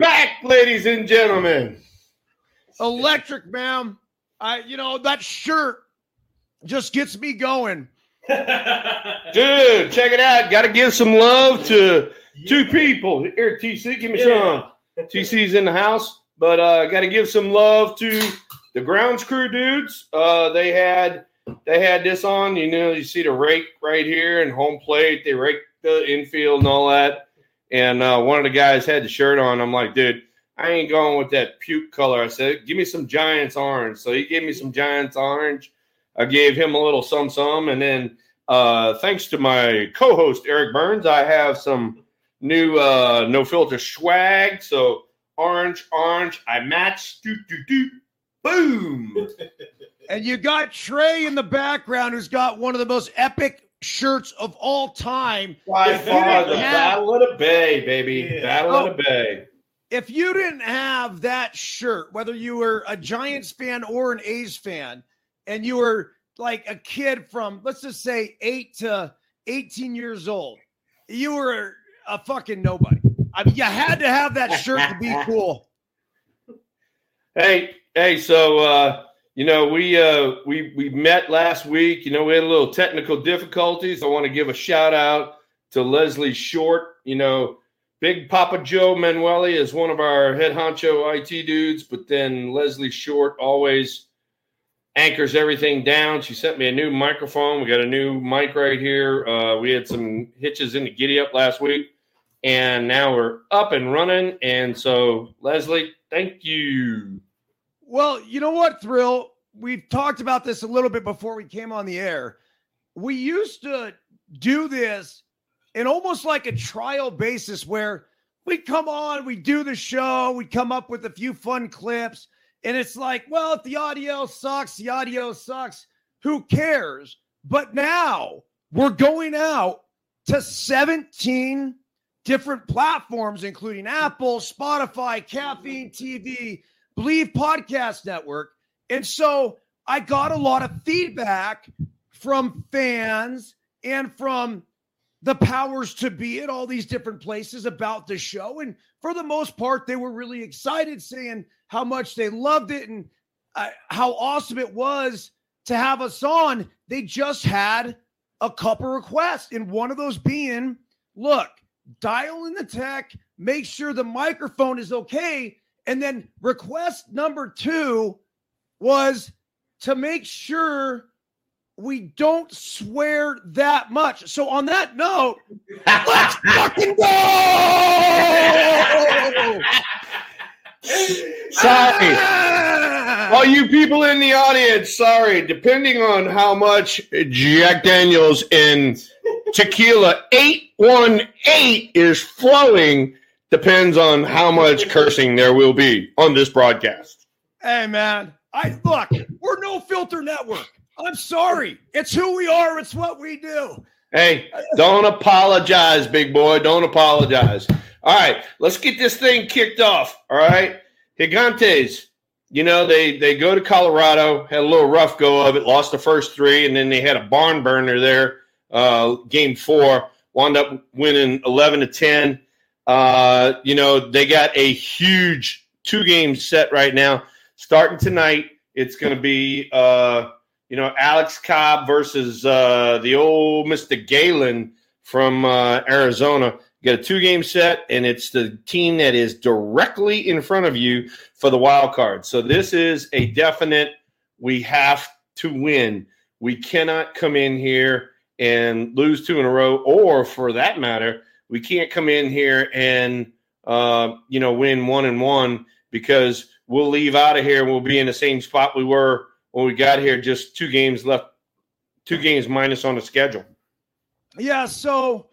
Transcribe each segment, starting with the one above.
back, ladies and gentlemen. Electric, man. I, you know, that shirt just gets me going. Dude, check it out. Got to give some love to two people. Here, TC, give me some. TC's in the house, but uh, got to give some love to the grounds crew dudes. Uh, they had they had this on. You know, you see the rake right here and home plate. They rake the infield and all that. And uh, one of the guys had the shirt on. I'm like, dude, I ain't going with that puke color. I said, give me some Giants orange. So he gave me some Giants orange. I gave him a little some some, and then uh, thanks to my co-host Eric Byrnes, I have some new uh, no filter swag. So orange, orange, I match. Do do do, boom. And you got Trey in the background, who's got one of the most epic shirts of all time. By If far, the have- Battle of the Bay, baby. Yeah. Battle Oh. of the Bay. If you didn't have that shirt, whether you were a Giants fan or an A's fan, and you were like a kid from, let's just say, eight to 18 years old, you were a fucking nobody. I mean, you had to have that shirt to be cool. Hey, hey, so uh, you know, we uh we we met last week. You know, we had a little technical difficulties. I want to give a shout out to Leslie Short. You know, Big Papa Joe Manueli is one of our head honcho IT dudes, but then Leslie Short always anchors everything down. She sent me a new microphone. We got a new mic right here. Uh, we had some hitches in the giddy up last week, and now we're up and running. And so, Leslie, thank you. Well, you know what, Thrill? We've talked about this a little bit before we came on the air. We used to do this in almost like a trial basis where we'd come on, we'd do the show, we'd come up with a few fun clips, and it's like, well, if the audio sucks, the audio sucks. Who cares? But now we're going out to 17 different platforms, including Apple, Spotify, Caffeine TV, Believe Podcast Network. And so I got a lot of feedback from fans and from the powers to be at all these different places about the show. And for the most part, they were really excited, saying how much they loved it and uh, how awesome it was to have us on. They just had a couple requests, and one of those being look, dial in the tech, make sure the microphone is okay. And then request number two was to make sure we don't swear that much. So on that note, let's fucking go! Sorry. Ah! All you people in the audience, sorry. Depending on how much Jack Daniels and tequila 818 is flowing, depends on how much cursing there will be on this broadcast. Hey man, I look, we're no filter network. I'm sorry. It's who we are, it's what we do. Hey, don't apologize, big boy. Don't apologize. All right, let's get this thing kicked off. All right. Gigantes, you know, they they go to Colorado, had a little rough go of it, lost the first three, and then they had a barn burner there. Uh, game four, wound up winning eleven to ten. Uh, you know, they got a huge two game set right now. Starting tonight, it's going to be uh, you know Alex Cobb versus uh, the old Mister Gallen from uh, Arizona. You got a two game set, and it's the team that is directly in front of you for the wild card. So this is a definite. We have to win. We cannot come in here and lose two in a row, or for that matter, we can't come in here and uh, you know win one and one because we'll leave out of here and we'll be in the same spot we were when we got here. Just two games left, two games minus on the schedule. Yeah, so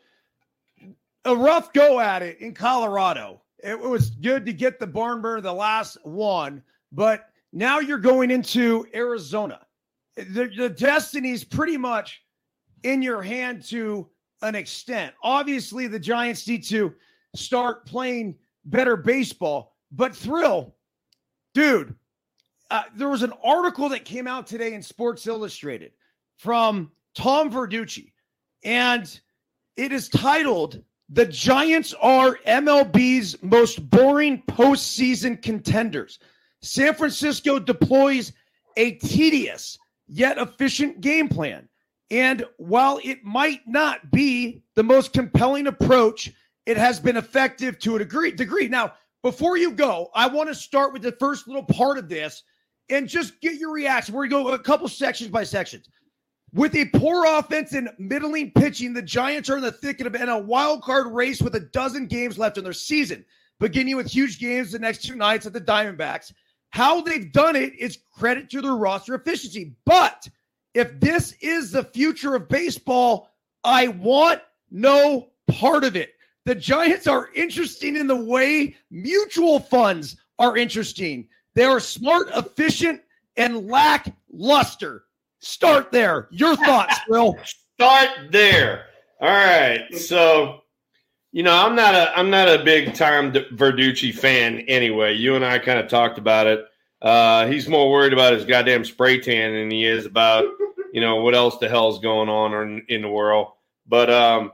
a rough go at it in Colorado. It was good to get the barn burner, the last one, but now you're going into Arizona. The, the destiny's pretty much in your hand to an extent. Obviously, the Giants need to start playing better baseball, but thrill, dude, uh, there was an article that came out today in Sports Illustrated from Tom Verducci, and it is titled The Giants Are MLB's Most Boring Postseason Contenders. San Francisco deploys a tedious yet efficient game plan. And while it might not be the most compelling approach, it has been effective to a degree. degree. Now, before you go, I want to start with the first little part of this and just get your reaction. We're going to go a couple sections by sections. With a poor offense and middling pitching, the Giants are in the thicket of in a wild card race with a dozen games left in their season, beginning with huge games the next two nights at the Diamondbacks. How they've done it is credit to their roster efficiency. But if this is the future of baseball, I want no part of it. The Giants are interesting in the way mutual funds are interesting. They are smart, efficient, and lack luster. Start there. Your thoughts, Will. Start there. All right. So, you know, I'm not a I'm not a big time Verducci fan anyway. You and I kind of talked about it. Uh, he's more worried about his goddamn spray tan than he is about you know what else the hell's going on in, in the world. But um,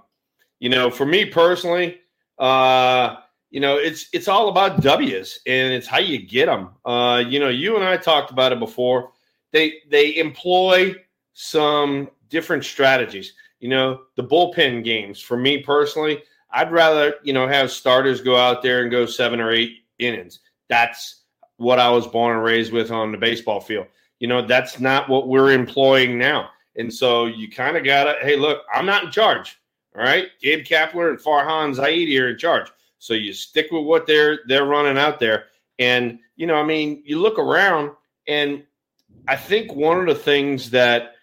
you know, for me personally, uh, you know, it's it's all about W's and it's how you get them. Uh, you know, you and I talked about it before. They they employ some different strategies. You know, the bullpen games. For me personally, I'd rather you know have starters go out there and go seven or eight innings. That's what I was born and raised with on the baseball field. You know, that's not what we're employing now. And so you kind of got to, hey, look, I'm not in charge. All right. Gabe Kapler and Farhan Zaidi are in charge. So you stick with what they're they're running out there. And, you know, I mean, you look around and I think one of the things that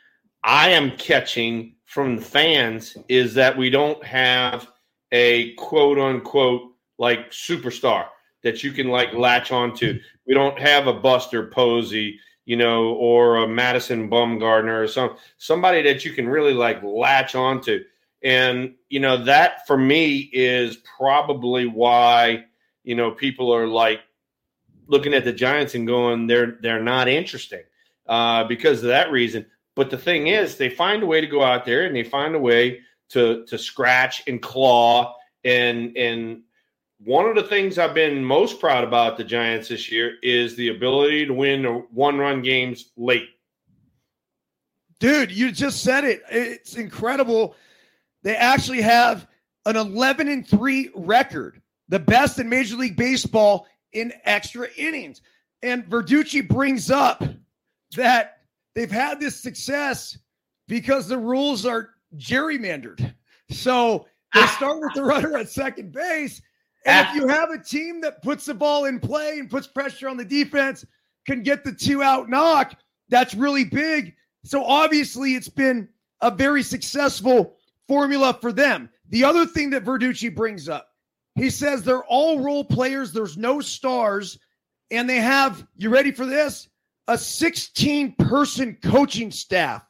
I am catching from the fans is that we don't have a quote unquote like superstar that you can like latch onto. We don't have a Buster Posey you know, or a Madison Bumgarner or some somebody that you can really like latch onto. And you know that for me is probably why you know people are like looking at the Giants and going they're they're not interesting uh, because of that reason. But the thing is, they find a way to go out there and they find a way to to scratch and claw and and one of the things I've been most proud about the Giants this year is the ability to win one run games late. Dude, you just said it. It's incredible. They actually have an 11 and 3 record, the best in Major League Baseball in extra innings. And Verducci brings up that they've had this success because the rules are gerrymandered. So they ah. start with the runner at second base and if ah. you have a team that puts the ball in play and puts pressure on the defense, can get the two out knock, that's really big. So obviously, it's been a very successful formula for them. The other thing that Verducci brings up, he says they're all role players, there's no stars, and they have, you ready for this? A 16 person coaching staff.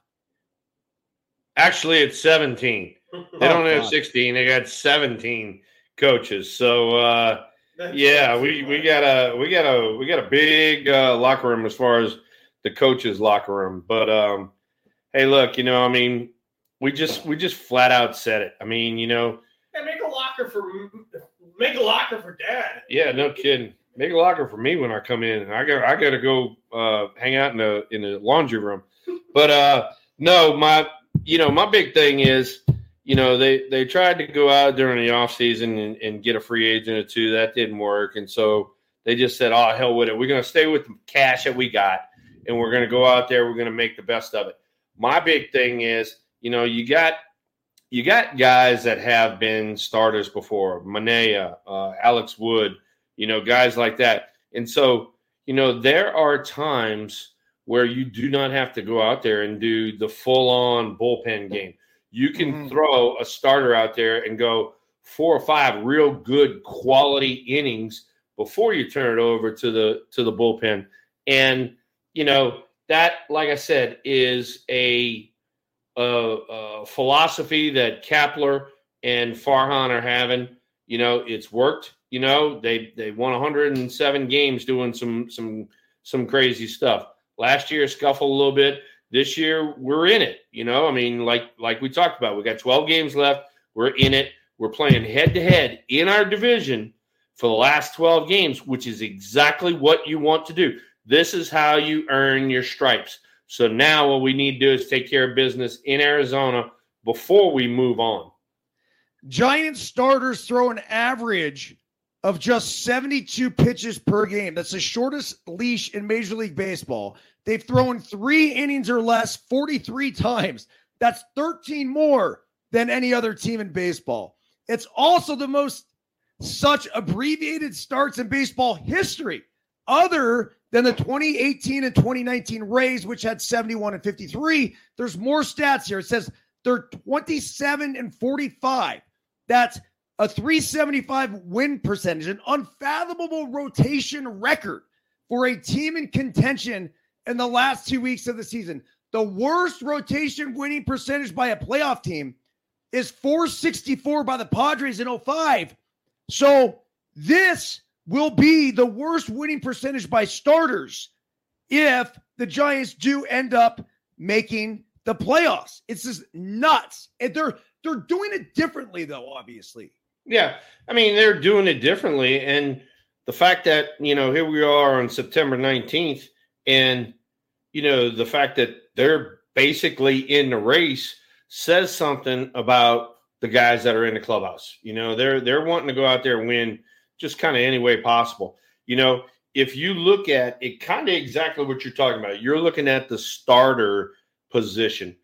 Actually, it's 17. They don't have 16, they got 17 coaches. So uh, yeah, we, we got a we got a we got a big uh, locker room as far as the coaches locker room. But um, hey, look, you know, I mean, we just we just flat out said it. I mean, you know, yeah, make a locker for make a locker for dad. Yeah, no kidding. Make a locker for me when I come in. I got I got to go uh, hang out in the in the laundry room. But uh, no, my you know my big thing is you know, they they tried to go out during the offseason and, and get a free agent or two. That didn't work. And so they just said, oh, hell with it. We're going to stay with the cash that we got and we're going to go out there. We're going to make the best of it. My big thing is, you know, you got you got guys that have been starters before, Manaea, uh, Alex Wood, you know, guys like that. And so, you know, there are times where you do not have to go out there and do the full on bullpen game. You can mm-hmm. throw a starter out there and go four or five real good quality innings before you turn it over to the to the bullpen. And you know that, like I said, is a, a philosophy that Kapler and Farhan are having. You know, it's worked. You know, they they won 107 games doing some some some crazy stuff. Last year, scuffle a little bit. This year, we're in it. You know, I mean, like like we talked about, we got 12 games left. We're in it. We're playing head to head in our division for the last 12 games, which is exactly what you want to do. This is how you earn your stripes. So now what we need to do is take care of business in Arizona before we move on. Giant starters throw an average of just 72 pitches per game. That's the shortest leash in Major League Baseball. They've thrown three innings or less 43 times. That's 13 more than any other team in baseball. It's also the most such abbreviated starts in baseball history, other than the 2018 and 2019 Rays, which had 71 and 53. There's more stats here. It says they're 27 and 45. That's a 375 win percentage, an unfathomable rotation record for a team in contention in the last two weeks of the season. The worst rotation winning percentage by a playoff team is 464 by the Padres in 05. So this will be the worst winning percentage by starters if the Giants do end up making the playoffs. It's just nuts. And they're they're doing it differently though, obviously. Yeah. I mean, they're doing it differently. And the fact that, you know, here we are on September 19th, and, you know, the fact that they're basically in the race says something about the guys that are in the clubhouse. You know, they're they're wanting to go out there and win just kind of any way possible. You know, if you look at it, kind of exactly what you're talking about, you're looking at the starter position.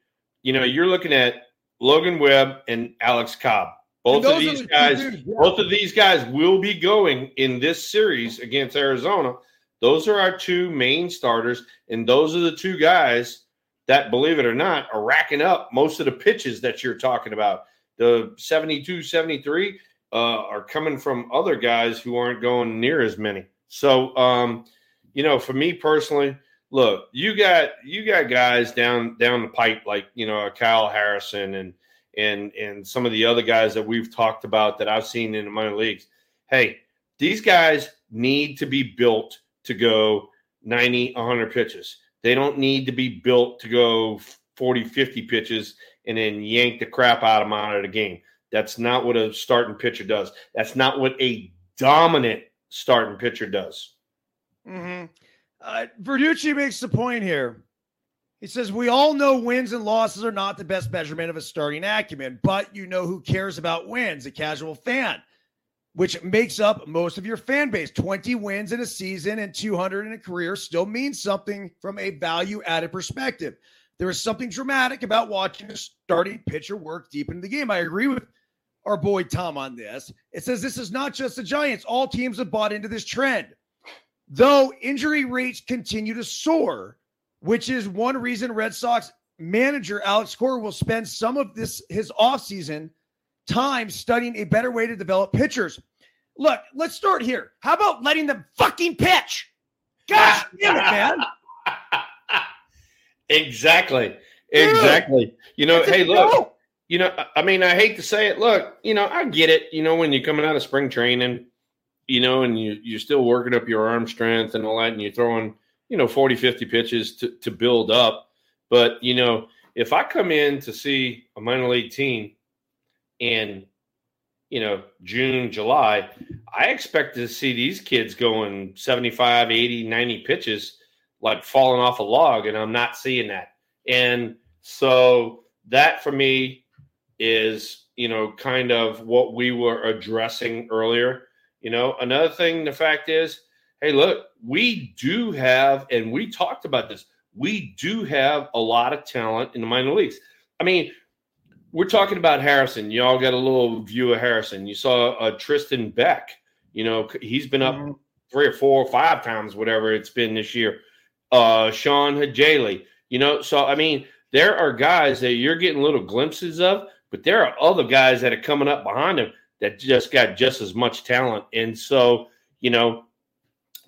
You know, you're looking at Logan Webb and Alex Cobb. Both of these guys, dudes, yeah. both of these guys will be going in this series against Arizona. Those are our two main starters, and those are the two guys that, believe it or not, are racking up most of the pitches that you're talking about. The 72, 73 uh, are coming from other guys who aren't going near as many. So, um, you know, for me personally, look, you got you got guys down down the pipe like you know Kyle Harrison and and and some of the other guys that we've talked about that I've seen in the minor leagues. Hey, these guys need to be built to go 90, 100 pitches. They don't need to be built to go 40, 50 pitches and then yank the crap out of them out of the game. That's not what a starting pitcher does. That's not what a dominant starting pitcher does. Mm-hmm. Uh, Verducci makes the point here he says, We all know wins and losses are not the best measurement of a starting acumen, but you know who cares about wins? A casual fan, which makes up most of your fan base. 20 wins in a season and 200 in a career still means something from a value added perspective. There is something dramatic about watching a starting pitcher work deep into the game. I agree with our boy Tom on this. It says this is not just the Giants, all teams have bought into this trend. Though injury rates continue to soar, which is one reason Red Sox manager Alex Cora will spend some of this his offseason time studying a better way to develop pitchers. Look, let's start here. How about letting them fucking pitch? Gosh damn it, man. exactly. Exactly. Dude, you know, hey, look, you know, I mean, I hate to say it. Look, you know, I get it. You know, when you're coming out of spring training, you know, and you, you're still working up your arm strength and all that, and you're throwing – you know 40 50 pitches to, to build up but you know if i come in to see a minor league team in you know june july i expect to see these kids going 75 80 90 pitches like falling off a log and i'm not seeing that and so that for me is you know kind of what we were addressing earlier you know another thing the fact is hey, look, we do have, and we talked about this, we do have a lot of talent in the minor leagues. I mean, we're talking about Harrison. Y'all got a little view of Harrison. You saw uh, Tristan Beck. You know, he's been up mm-hmm. three or four or five times, whatever it's been this year. Uh, Sean Hjelle. You know, so I mean, there are guys that you're getting little glimpses of, but there are other guys that are coming up behind him that just got just as much talent. And so, you know,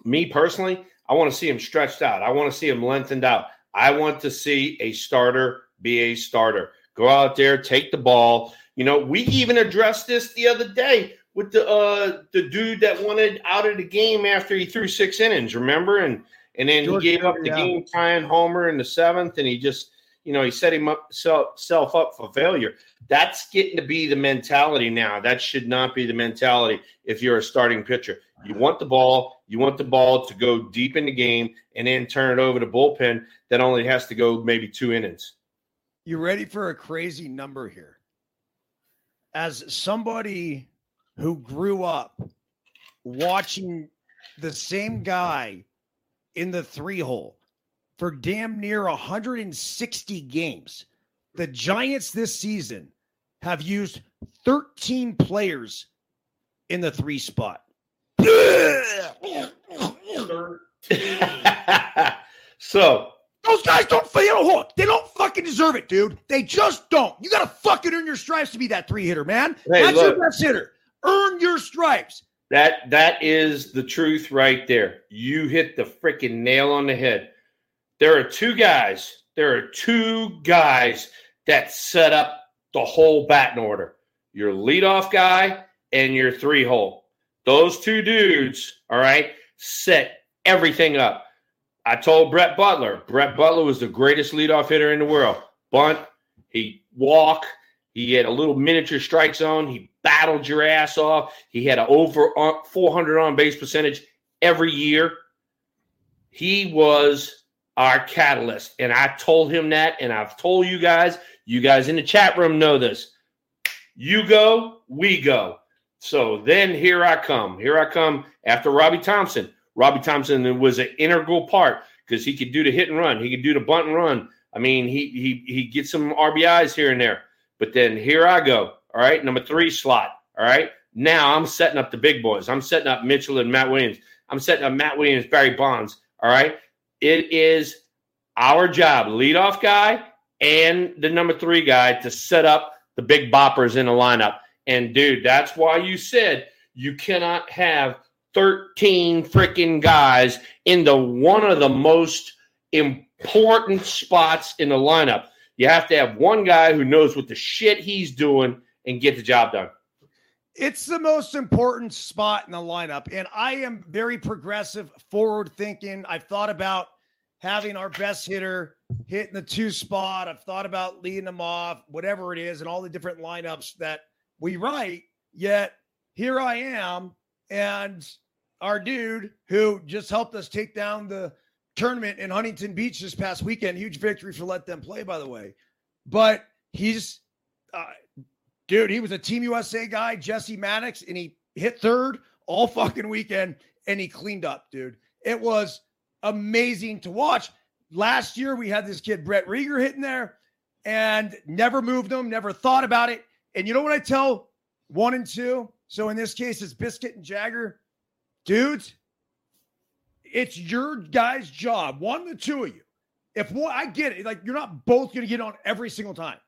me personally, I want to see him stretched out. I want to see him lengthened out. I want to see a starter be a starter. Go out there, take the ball. You know, we even addressed this the other day with the uh the dude that wanted out of the game after he threw six innings, remember? And and then George he gave up the yeah. game tying homer in the seventh, and he just you know he set him up self up for failure. That's getting to be the mentality now. That should not be the mentality if you're a starting pitcher. You want the ball, you want the ball to go deep in the game, and then turn it over to bullpen that only has to go maybe two innings. You ready for a crazy number here? As somebody who grew up watching the same guy in the three hole for damn near 160 games, the Giants this season have used 13 players in the three spot. so Those guys don't don't hook. They don't fucking deserve it, dude. They just don't. You gotta fucking earn your stripes to be that three hitter, man. Hey, That's look. your best hitter. Earn your stripes. That that is the truth right there. You hit the freaking nail on the head. There are two guys. There are two guys that set up the whole batting order. Your leadoff guy and your three hole. Those two dudes, all right, set everything up. I told Brett Butler. Brett Butler was the greatest leadoff hitter in the world. Bunt, he walk, he had a little miniature strike zone. He battled your ass off. He had an over uh, 400 on base percentage every year. He was our catalyst. And I told him that. And I've told you guys, you guys in the chat room know this. You go, we go. So then here I come. Here I come after Robby Thompson. Robby Thompson was an integral part because he could do the hit and run. He could do the bunt and run. I mean, he he he gets some RBIs here and there. But then here I go. All right, number three slot. All right. Now I'm setting up the big boys. I'm setting up Mitchell and Matt Williams. I'm setting up Matt Williams, Barry Bonds. All right. It is our job, leadoff guy and the number three guy, to set up the big boppers in the lineup. And dude, that's why you said you cannot have 13 freaking guys in the one of the most important spots in the lineup. You have to have one guy who knows what the shit he's doing and get the job done. It's the most important spot in the lineup. And I am very progressive, forward thinking. I've thought about having our best hitter hitting the two spot. I've thought about leading them off, whatever it is, and all the different lineups that we write. Yet here I am, and our dude who just helped us take down the tournament in Huntington Beach this past weekend. Huge victory for let them play, by the way. But he's uh, dude, he was a Team USA guy, Jesse Maddox, and he hit third all fucking weekend and he cleaned up, dude. It was amazing to watch. Last year, we had this kid, Brett Rieger, hitting there and never moved him, never thought about it. And you know what I tell one and two? So in this case, it's Biscuit and Jagger. Dudes, it's your guys' job, one the two of you. If one, I get it, like you're not both going to get on every single time.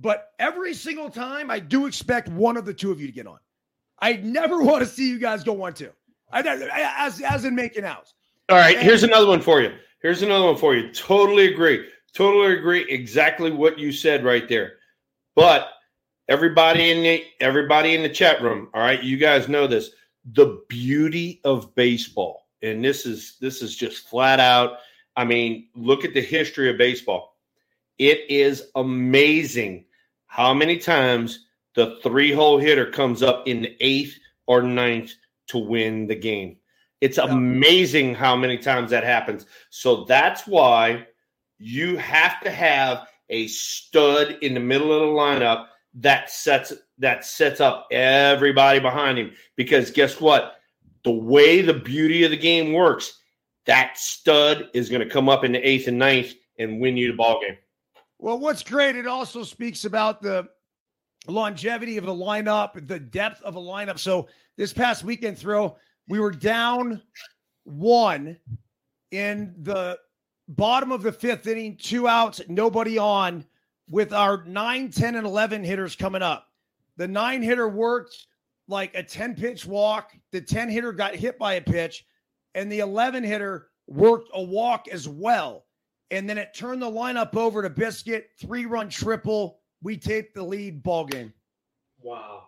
But every single time, I do expect one of the two of you to get on. I never want to see you guys go one two. I as as in making out. All right, And- here's another one for you. Here's another one for you. Totally agree. Totally agree. Exactly what you said right there. But everybody in the everybody in the chat room, all right, you guys know this. The beauty of baseball, and this is this is just flat out. I mean, look at the history of baseball. It is amazing how many times the three hole hitter comes up in the eighth or ninth to win the game. It's amazing how many times that happens. So that's why you have to have a stud in the middle of the lineup that sets that sets up everybody behind him. Because guess what? The way the beauty of the game works, that stud is going to come up in the eighth and ninth and win you the ball game. Well, what's great, it also speaks about the longevity of the lineup, the depth of a lineup. So this past weekend throw, we were down one in the bottom of the fifth inning, two outs, nobody on, with our 9, 10, and 11 hitters coming up. The nine hitter worked like a 10 pitch walk. The 10 hitter got hit by a pitch, and the 11 hitter worked a walk as well. And then it turned the lineup over to Biscuit, three run triple. We taped the lead ball game. Wow.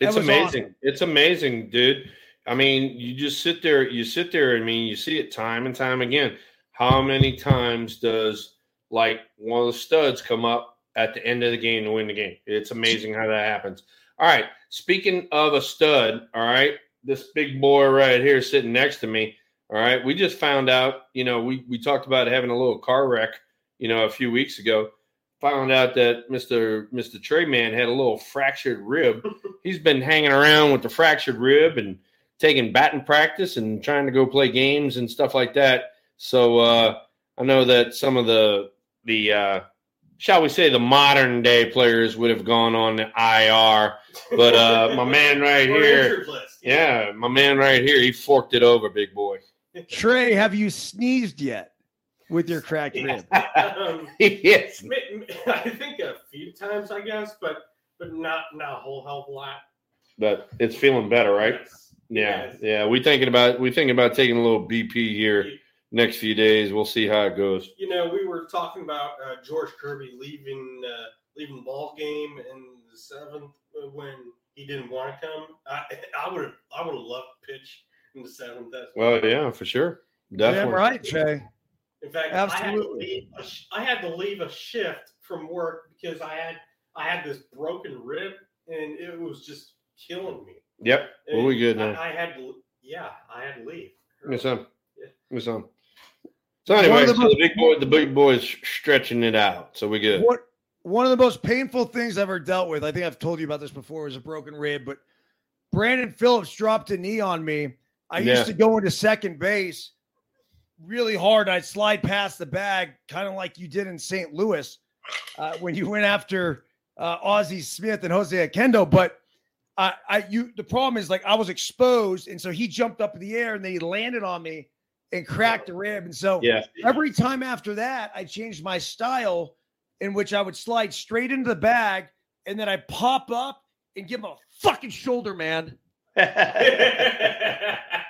It's amazing. awesome. It's amazing, dude. I mean, you just sit there, you sit there. I mean, you see it time and time again. How many times does like one of the studs come up at the end of the game to win the game? It's amazing how that happens. All right. Speaking of a stud, all right, this big boy right here sitting next to me. All right. We just found out, you know, we, we talked about having a little car wreck, you know, a few weeks ago. Found out that Mr. Mr. Trey Man had a little fractured rib. He's been hanging around with the fractured rib and taking batting practice and trying to go play games and stuff like that. So uh, I know that some of the the uh, shall we say the modern day players would have gone on the IR, but uh, my man right here, yeah, my man right here, he forked it over, big boy. Trey, have you sneezed yet with your cracked rib? Um, yes, ma- ma- I think a few times, I guess, but but not not a whole hell of a lot. but it's feeling better, right? Yes. Yeah, Yes. yeah. We thinking about we thinking about taking a little BP here next few days. We'll see how it goes. You know, we were talking about uh, George Kirby leaving uh, leaving the ball game in the seventh uh, when he didn't want to come. I I would I would have loved to pitch in the seventh. That's Well, yeah, for sure, Damn right, Jay. In fact, Absolutely. I had, to leave a sh- I had to leave a shift from work because I had I had this broken rib and it was just killing me. Yep. Well, we good I- now. I, had to, yeah, I had to leave. Miss some. Yeah. Miss some. So anyway, of the so most- the big boy, the big boy is stretching it out. So we good. What one of the most painful things I've ever dealt with, I think I've told you about this before, was a broken rib, but Brandon Phillips dropped a knee on me. I Yeah. used to go into second base really hard. I'd slide past the bag, kind of like you did in St. Louis uh, when you went after uh, Ozzie Smith and Jose Oquendo. But I, I, you, the problem is like I was exposed, and so he jumped up in the air and then he landed on me and cracked a rib, and so Yeah. every time after that, I changed my style in which I would slide straight into the bag and then I pop up and give him a fucking shoulder, man.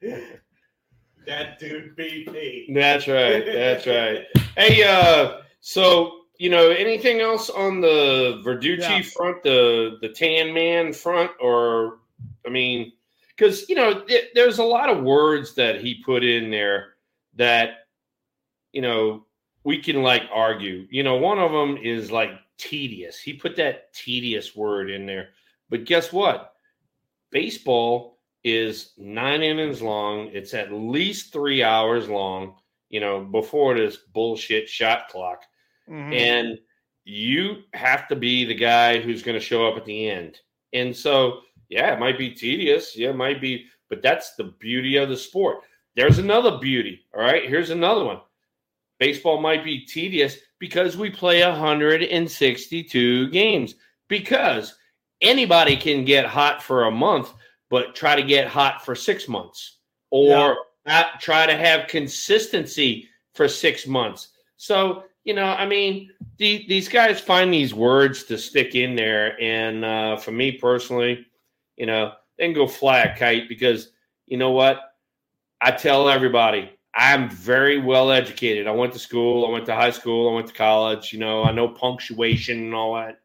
that dude BP. That's right. That's right. Hey, uh, so you know, anything else on the Verducci Yeah. front, the the Tan Man front, or I mean, because you know, th- there's a lot of words that he put in there that you know we can like argue. You know, one of them is like tedious. He put that tedious word in there, but guess what? Baseball is nine innings long. It's at least three hours long. You know, before this bullshit shot clock Mhm. and you have to be the guy who's going to show up at the end. And so, yeah, it might be tedious. Yeah, it might be, but that's the beauty of the sport. There's another beauty. All right, here's another one. Baseball might be tedious because we play 162 games because anybody can get hot for a month, but try to get hot for six months or not try to have consistency for six months. So, you know, I mean, the, these guys find these words to stick in there. And uh, for me personally, you know, they can go fly a kite because you know what? I tell everybody, I'm very well educated. I went to school, I went to high school, I went to college. You know, I know punctuation and all that.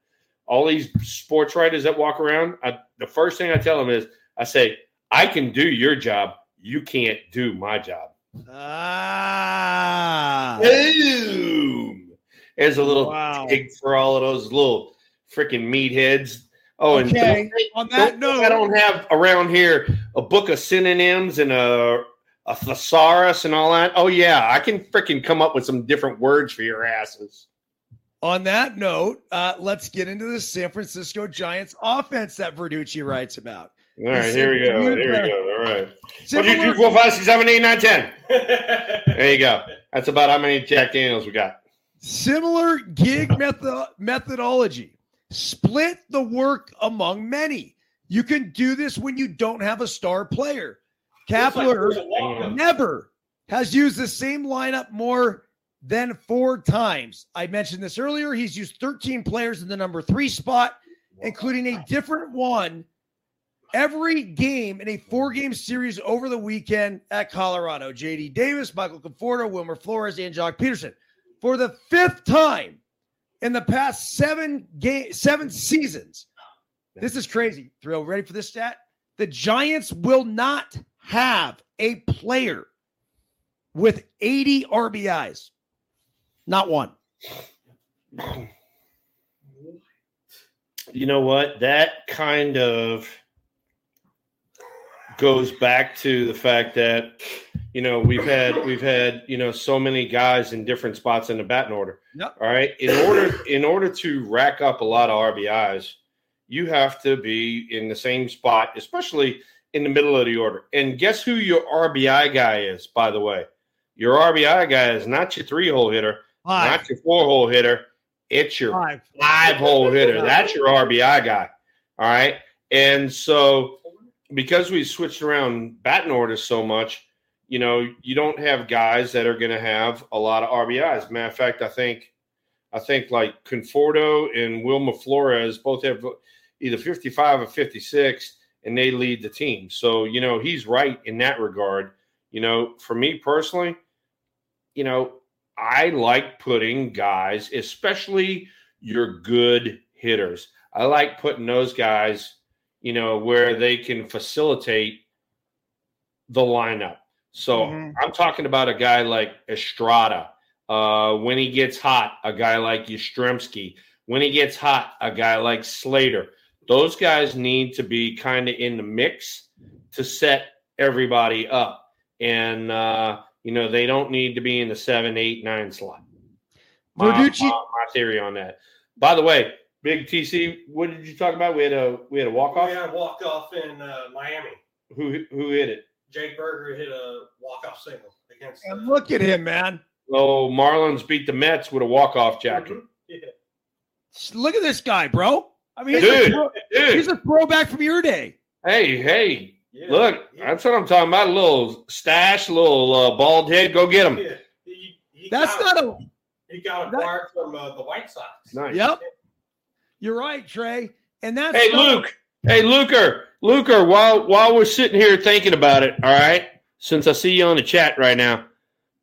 All these sports writers that walk around, I, the first thing I tell them is, I say, I can do your job. You can't do my job. Ah. Boom. There's a little Wow. for all of those little freaking meatheads. Oh, and Okay. On that note, I don't have around here a book of synonyms and a a thesaurus and all that. Oh yeah, I can freaking come up with some different words for your asses. on that note, uh, let's get into the San Francisco Giants offense that Verducci writes about. All right, here we go. Here we go. All right. One, two, Similar- three, four, five, six, seven, eight, nine, ten. There you go. That's about how many Jack Daniels we got. Similar gig method- methodology. Split the work among many. You can do this when you don't have a star player. Kapler never has used the same lineup more than four times. I mentioned this earlier. He's used 13 players in the number three spot, including a different one every game in a four game series over the weekend at Colorado. JD Davis, Michael Conforto, Wilmer Flores, and Joc Pederson. For the fifth time in the past seven game seven seasons. This is crazy. Thrill, ready for this stat? the Giants will not have a player with 80 RBIs. Not one. You know what? That kind of goes back to the fact that you know we've had we've had you know so many guys in different spots in the batting order. Yep. All right. In order in order to rack up a lot of RBIs, you have to be in the same spot, especially in the middle of the order. And guess who your RBI guy is, by the way? Your RBI guy is not your three hole hitter, Five. not your four hole hitter. It's your Five. five hole hitter. That's your RBI guy. All right. And so because we switched around batting orders so much, you know, you don't have guys that are going to have a lot of RBIs. Matter of fact, I think, I think like Conforto and Wilmer Flores both have either 55 or 56, and they lead the team. So, you know, he's right in that regard. You know, for me personally, you know, I like putting guys, especially your good hitters. I like putting those guys, you know, where they can facilitate the lineup. So Mhm. I'm talking about a guy like Estrada. Uh, when he gets hot, a guy like Yastrzemski. When he gets hot, a guy like Slater. Those guys need to be kind of in the mix to set everybody up. And, uh, you know, they don't need to be in the seven, eight, nine slot. My, Verducci- my, my theory on that. By the way, Big TC, what did you talk about? We had a we had a walk We off. had a walk off in uh, Miami. Who who hit it? Jake Burger hit a walk off single against. And look at him, man. Oh, Marlins beat the Mets with a walk off jacket. mhm. Yeah. Look at this guy, bro. I mean, he's, Dude, a, throw- Dude, he's a throwback from your day. hey, hey, Yeah. look, Yeah. that's what I'm talking about. A little stash, a little uh, bald head. Go get him. Yeah. He, he That's not a. He got that- acquired from uh, the White Sox. Nice. Yep. You're right, Trey. And that's Hey, not- Luke. Hey, Luker. Luker, while while we're sitting here thinking about it, all right, since I see you on the chat right now,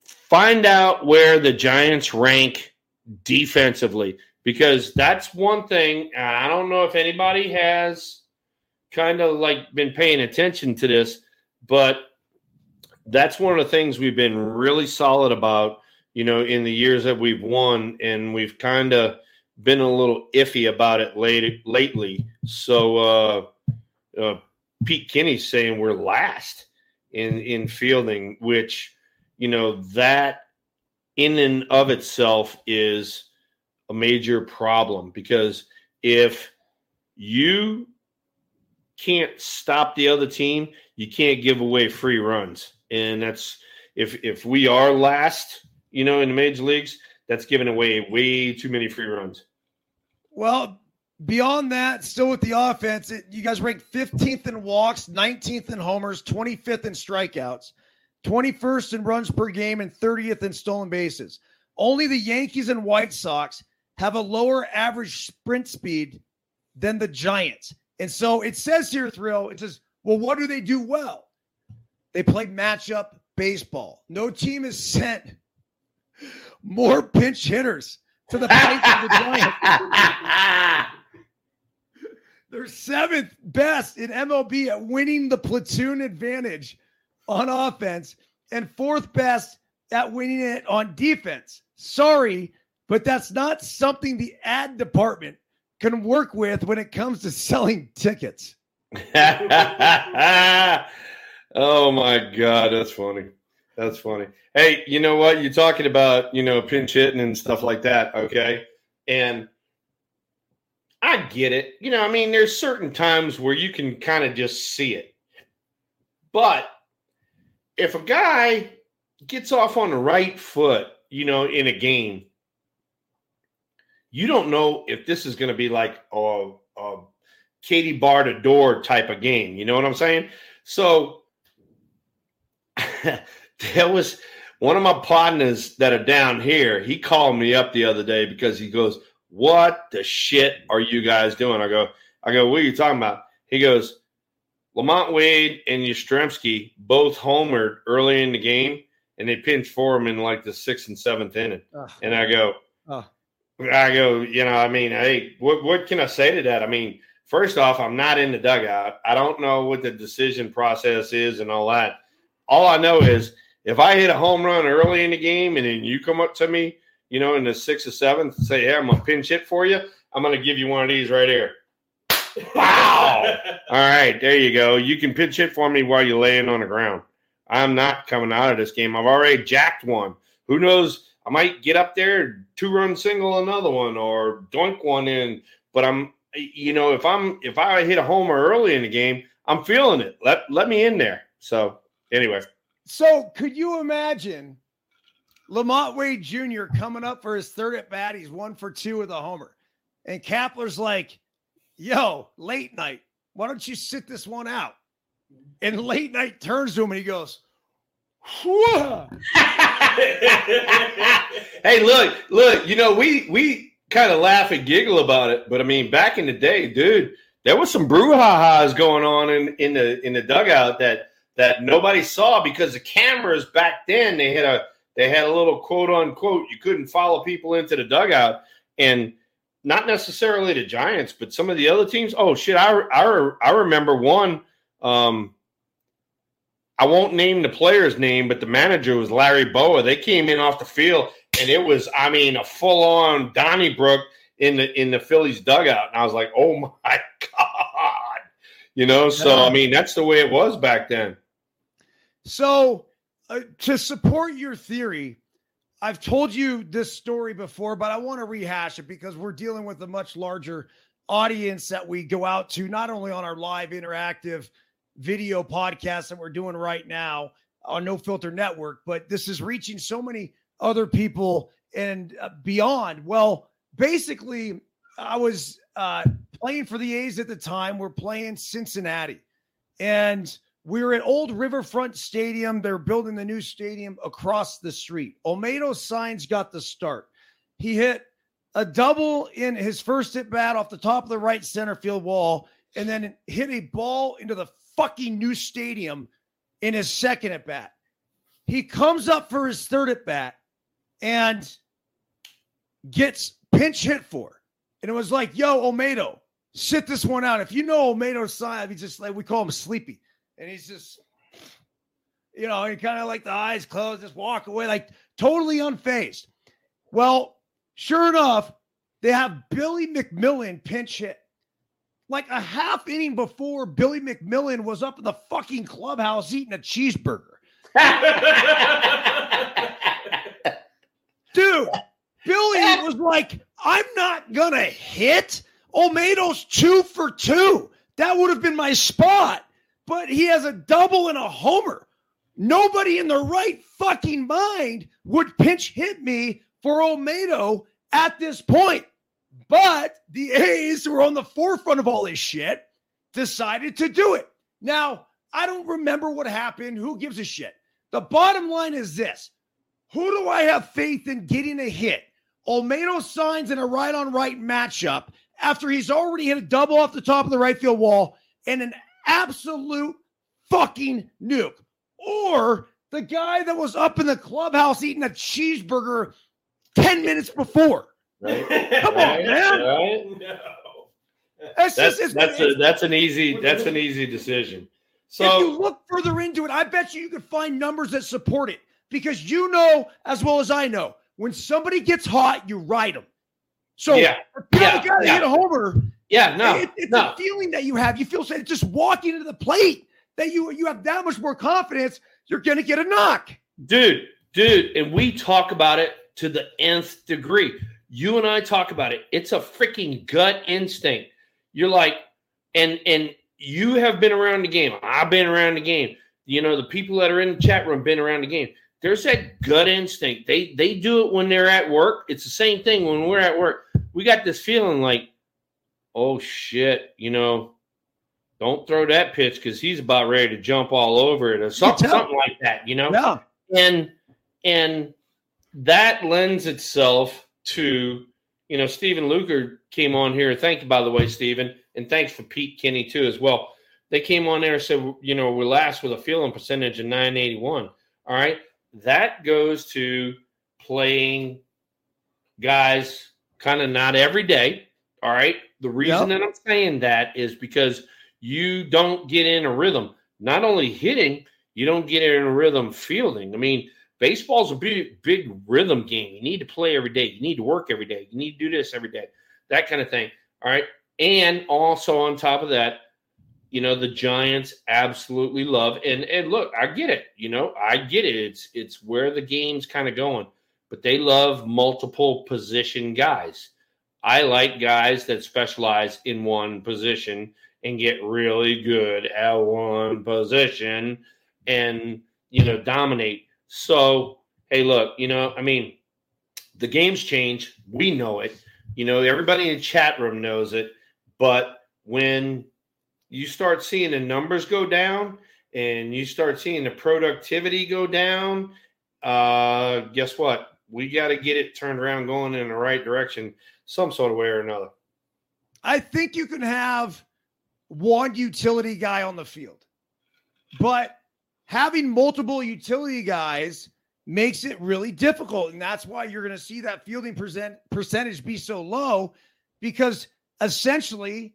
find out where the Giants rank defensively because that's one thing. I don't know if anybody has kind of like been paying attention to this, but that's one of the things we've been really solid about, you know, in the years that we've won, and we've kind of been a little iffy about it late, lately. So uh, uh, Pete Kinney's saying we're last in in fielding, which you know that in and of itself is a major problem because if you can't stop the other team, you can't give away free runs, and that's if if we are last, you know, in the major leagues, that's giving away way too many free runs. Well, beyond that, still with the offense, it, you guys rank 15th in walks, 19th in homers, 25th in strikeouts, 21st in runs per game, and 30th in stolen bases. Only the Yankees and White Sox have a lower average sprint speed than the Giants. And so it says here, Thrill, it says, well, what do they do well? They play matchup baseball. No team has sent more pinch hitters to the plate than the Giants. They're seventh best in MLB at winning the platoon advantage on offense and fourth best at winning it on defense. Sorry, but that's not something the ad department can work with when it comes to selling tickets. oh my god, that's funny. That's funny. Hey, you know what? You're talking about, you know, pinch hitting and stuff like that, okay? And I get it. You know, I mean, there's certain times where you can kind of just see it. But if a guy gets off on the right foot, you know, in a game, you don't know if this is going to be like a, a Katie bar to door type of game. You know what I'm saying? So there was one of my partners that are down here. He called me up the other day because he goes, "What the shit are you guys doing?" I go, "I go, what are you talking about?" He goes, "LaMonte Wade and Yastrzemski both homered early in the game, and they pinched for him in like the sixth and seventh inning." Ugh. And I go, Oh. I go, you know, I mean, hey, what what can I say to that? I mean, First off, I'm not in the dugout. I don't know what the decision process is and all that. All I know is if I hit a home run early in the game and then you come up to me, you know, in the sixth or seventh, and say, "Hey, I'm gonna pinch hit for you," I'm gonna give you one of these right here. Wow! All right, there you go. You can pinch hit for me while you're laying on the ground. I'm not coming out of this game. I've already jacked one. Who knows? I might get up there, two run single another one, or doink one in. But I'm, you know, if I'm if I hit a homer early in the game, I'm feeling it. Let let me in there. So anyway, So could you imagine LaMonte Wade Jr. coming up for his third at bat? He's one for two with a homer. And Kapler's like, yo, late night, why don't you sit this one out? And late night turns to him and he goes, hey, look, look. You know, we we kind of laugh and giggle about it, but I mean, back in the day, dude, there was some brouhahas going on in in the in the dugout that that nobody saw because the cameras back then they had a they had a little quote unquote you couldn't follow people into the dugout and not necessarily the Giants, but some of the other teams. Oh shit, I I, I remember one. Um, I won't name the player's name, but the manager was Larry Bowa. They came in off the field, and it was, I mean, a full on Donnybrook in the in the Phillies dugout. And I was like, oh my god, you know. So I mean, that's the way it was back then. So, uh, to support your theory, I've told you this story before, but I want to rehash it because we're dealing with a much larger audience that we go out to, not only on our live interactive video podcast that we're doing right now on No Filter Network, but this is reaching so many other people and uh, beyond. Well, basically, I was uh, playing for the A's at the time. We're playing Cincinnati, and we were at Old Riverfront Stadium. They're building the new stadium across the street. Olmedo Saenz got the start. He hit a double in his first at bat off the top of the right center field wall, and then hit a ball into the fucking new stadium in his second at bat. He comes up for his third at bat and gets pinch hit for. And it was like, yo, Olmedo, sit this one out. If you know Olmedo's side, he's just like, we call him sleepy. And he's just, you know, he kind of like the eyes closed, just walk away, like totally unfazed. Well, sure enough, they have Billy McMillon pinch hit like a half inning before Billy McMillon was up in the fucking clubhouse eating a cheeseburger. Dude, Billy was like, I'm not going to hit. Olmedo's two for two. That would have been my spot. But he has a double and a homer. Nobody in the right fucking mind would pinch hit me for Olmedo at this point. But the A's, who are on the forefront of all this shit, decided to do it. Now, I don't remember what happened. Who gives a shit? The bottom line is this Who do I have faith in getting a hit? Olmedo Saenz in a right on right matchup after he's already hit a double off the top of the right field wall and an absolute fucking nuke. Or the guy that was up in the clubhouse eating a cheeseburger 10 minutes before. Right? Come on, man. Right? No. That's, That's just, that's a, that's an easy that's an easy decision. So if you look further into it, I bet you you could find numbers that support it because you know as well as I know when somebody gets hot, you ride them. So Yeah. for the Yeah. guy Yeah. hit a homer, yeah, no, it- it's no. a feeling that you have. You feel it's just walking into the plate that you you have that much more confidence. You're going to get a knock. dude, dude, and we talk about it to the nth degree. You and I talk about it. It's a freaking gut instinct. You're like, and and you have been around the game. I've been around the game. You know, the people that are in the chat room been around the game. There's that gut instinct. They they do it when they're at work. It's the same thing when we're at work. We got this feeling like, oh shit, you know, don't throw that pitch because he's about ready to jump all over it or something, something like that. You know, Yeah. and and that lends itself to you know Stephen Luker came on here. Thank you, by the way, Stephen, and thanks for Pete Kenny too as well. They came on there and said, you know, we're last with a fielding percentage of 981. All right, that goes to playing guys kind of not every day, All right. The reason Yep. that I'm saying that is because you don't get in a rhythm. Not only hitting, you don't get in a rhythm fielding. I mean, baseball's a big, big rhythm game. You need to play every day. You need to work every day. You need to do this every day. That kind of thing. All right. And also on top of that, you know, the Giants absolutely love and and look, I get it. You know, I get it. It's it's where the game's kind of going, but they love multiple position guys. I like guys that specialize in one position and get really good at one position and you know dominate. So, hey, look, you know, I mean, the game's changed. We know it. You know, everybody in the chat room knows it. But when you start seeing the numbers go down and you start seeing the productivity go down, uh, guess what? We got to get it turned around, going in the right direction, some sort of way or another. I think you can have one utility guy on the field, but having multiple utility guys makes it really difficult. And that's why you're going to see that fielding percent percentage be so low because essentially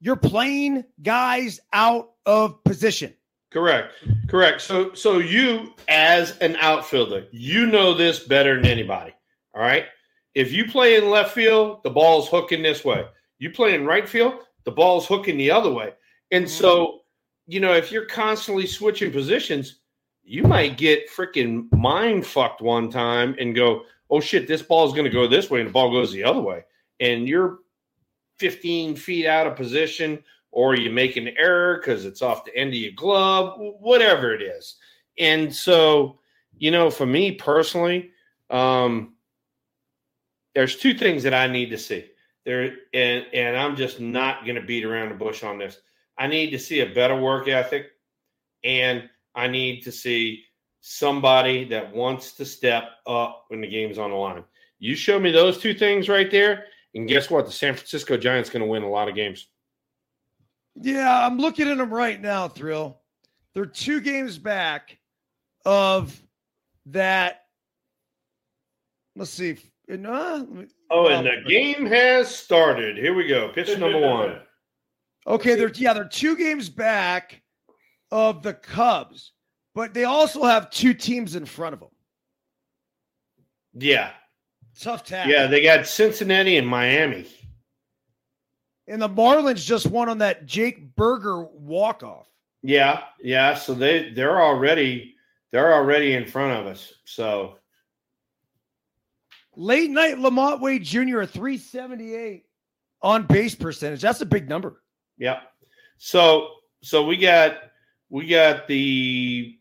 you're playing guys out of position. Correct. Correct. So so you as an outfielder, you know this better than anybody. All right. If you play in left field, the ball's hooking this way. You play in right field, the ball's hooking the other way. And so, you know, if you're constantly switching positions, you might get freaking mind fucked one time and go, oh shit, this ball's going to go this way and the ball goes the other way. And you're 15 feet out of position or you make an error because it's off the end of your glove, whatever it is. And so, you know, for me personally, um, there's two things that I need to see there, and and I'm just not going to beat around the bush on this. I need to see a better work ethic, and I need to see somebody that wants to step up when the game's on the line. You show me those two things right there, and guess what? The San Francisco Giants going to win a lot of games. Yeah, I'm looking at them right now, Thrill. They're two games back of that. Let's see. Uh, Oh, and the game has started. Here we go. Pitch number one. Okay, they're yeah, they're two games back of the Cubs, but they also have two teams in front of them. Yeah, Tough task. yeah. They got Cincinnati and Miami. And the Marlins just won on that Jake Burger walk off. Yeah, yeah. So they they're already they're already in front of us. So Late night LaMonte Wade Jr. a 378 on base percentage. That's a big number. yeah. So so we got we got the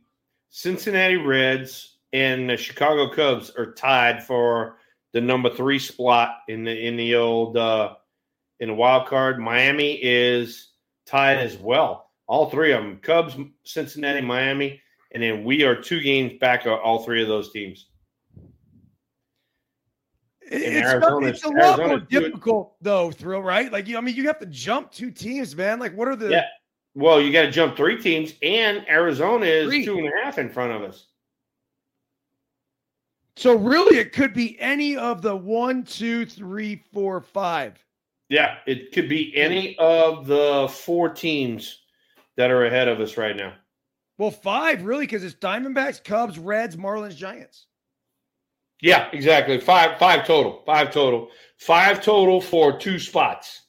Cincinnati Reds and the Chicago Cubs are tied for the number three spot in the in the old uh in the wild card. Miami is tied as well. All three of them: Cubs, Cincinnati, Miami, and then we are two games back of all three of those teams. It's, Arizona's- it's a lot more difficult though, Thrill, right? Like you, I mean, you have to jump two teams, man. Like, what are the Yeah. Well, you got to jump three teams, and Arizona is Three. two and a half in front of us. so really it could be any of the one, two, three, four, five. Yeah, it could be any of the four teams that are ahead of us right now. Well, five, really, because it's Diamondbacks, Cubs, Reds, Marlins, Giants. Yeah, exactly. Five, five total. Five total. Five total for two spots.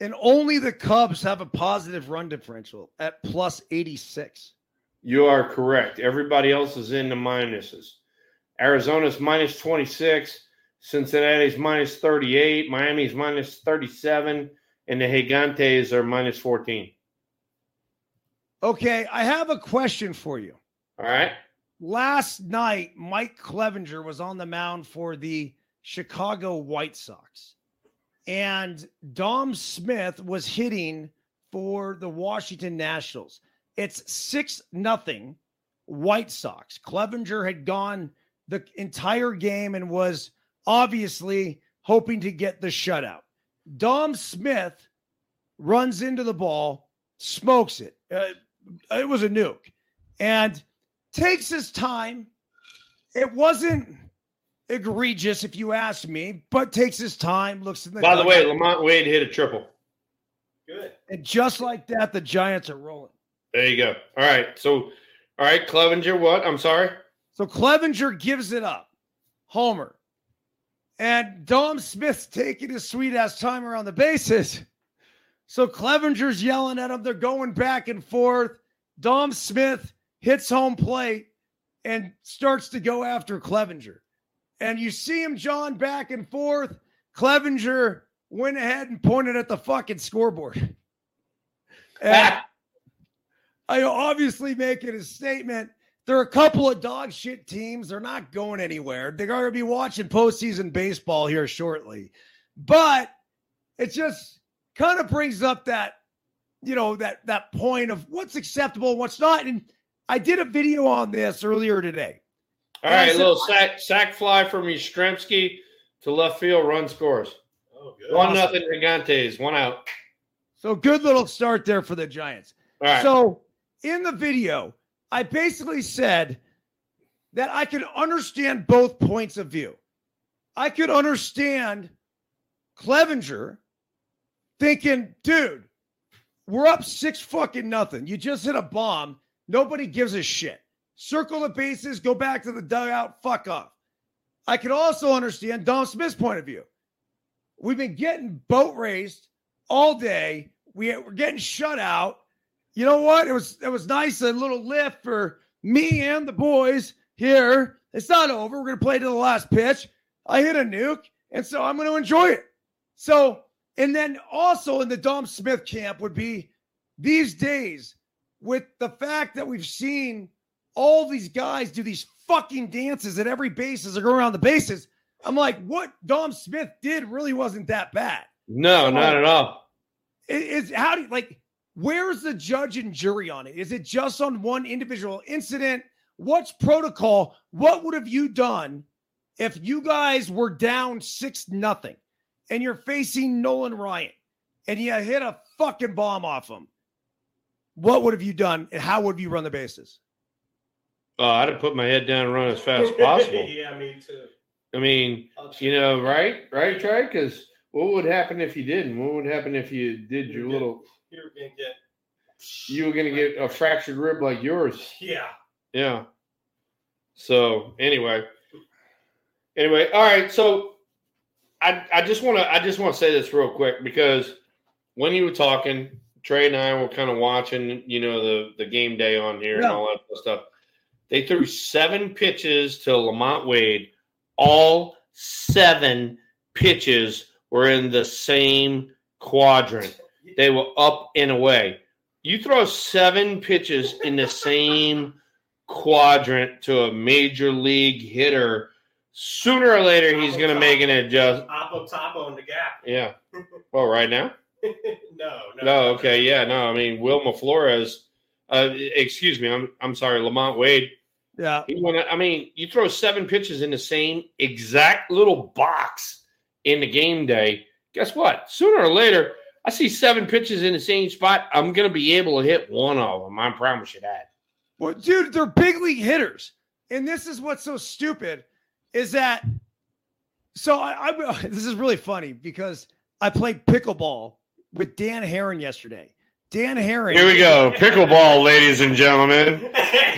And only the Cubs have a positive run differential at plus 86. You are correct. Everybody else is in the minuses. Arizona's minus 26, Cincinnati's minus 38, Miami's minus 37, and the Gigantes are minus 14. Okay, I have a question for you. All right. Last night, Mike Clevinger was on the mound for the Chicago White Sox. And Dom Smith was hitting for the Washington Nationals. It's 6 nothing White Sox. Clevinger had gone the entire game and was obviously hoping to get the shutout. Dom Smith runs into the ball, smokes it. Uh, it was a nuke. And takes his time. It wasn't egregious, if you ask me, but takes his time, looks in the By the way, LaMonte Wade hit a triple. Good. and just like that, the Giants are rolling. There you go. All right. So, all right, Clevinger, what? I'm sorry. So Clevinger gives it up. Homer. And Dom Smith's taking his sweet ass time around the bases. So Clevinger's yelling at him. They're going back and forth. Dom Smith hits home plate and starts to go after Clevinger. And you see him, John, back and forth. Clevinger went ahead and pointed at the fucking scoreboard. And I obviously making a statement. There are a couple of dog shit teams. They're not going anywhere. They're going to be watching postseason baseball here shortly. But it just kind of brings up that, you know, that that point of what's acceptable and what's not. And I did a video on this earlier today. All And right, said- little sack sack fly from Yastrzemski to left field, run scores. Oh, good. One nothing Gigantes, one out. So good little start there for the Giants. All right. So in the video, I basically said that I could understand both points of view. I could understand Clevinger thinking, dude, we're up six fucking nothing. You just hit a bomb. Nobody gives a shit. Circle the bases, go back to the dugout, fuck off. I could also understand Dom Smith's point of view. We've been getting boat raced all day. We, we're getting shut out. You know what? It was it was nice a little lift for me and the boys here. It's not over. We're gonna play to the last pitch. I hit a nuke, and so I'm gonna enjoy it. So, and then also in the Dom Smith camp would be these days with the fact that we've seen all these guys do these fucking dances at every base as they go around the bases. I'm like, what Dom Smith did really wasn't that bad. no, not at all. It- Is how do you like where's the judge and jury on it? Is it just on one individual incident? What's protocol? What would have you done if you guys were down six nothing and you're facing Nolan Ryan and you hit a fucking bomb off him? What would have you done and how would you run the bases? Oh, I'd have put my head down and run as fast as possible. yeah, me too. I mean, you know, right? Right, Trey? Because what would happen if you didn't? What would happen if you did your little, You're gonna get. you were going to get a fractured rib like yours? Yeah. Yeah. So anyway, anyway, all right. So I I just want to I just want to say this real quick because when you were talking, Trey and I were kind of watching, you know, the the game day on here and all that stuff. They threw seven pitches to LaMonte Wade. All seven pitches were in the same quadrant. They were up and away. You throw seven pitches in the same quadrant to a major league hitter, sooner or later he's going to make an adjust. Oppo Topo in the gap. Yeah. Well, right now? no, no. No. Okay. Yeah. No. I mean, Wilmer Flores. Uh, excuse me. I'm I'm sorry. LaMonte Wade. Yeah. He went, I mean, you throw seven pitches in the same exact little box in the game day. Guess what? Sooner or later, I see seven pitches in the same spot. I'm going to be able to hit one of them. I promise you that. Well, dude, they're big league hitters. And this is what's so stupid is that so I, I this is really funny because I played pickleball with Dan Haren yesterday. Dan Haren. Here we go. Pickleball, ladies and gentlemen.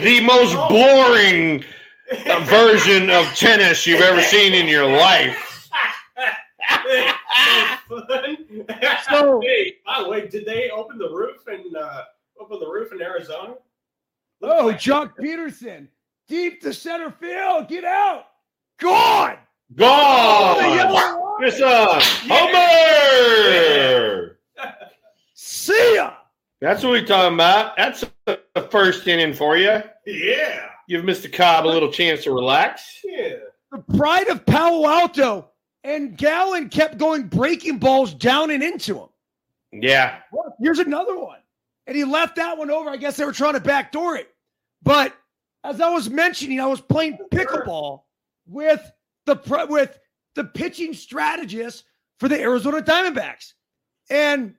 The most boring version of tennis you've ever seen in your life. So- hey, by the way, did they open the roof and uh, open the roof in Arizona? Oh, Joc Pederson. Deep to center field. Get out. Gone. Gone. yellow line. This uh, Homer. See ya. That's what we're talking about. That's the first inning for you. Yeah, Give Mr. Cobb a little chance to relax. yeah. The pride of Palo Alto. And Gallen kept going breaking balls down and into him. Yeah. Look, here's another one. And he left that one over. I guess they were trying to backdoor it. But as I was mentioning, I was playing pickleball with the with the pitching strategist for the Arizona Diamondbacks. And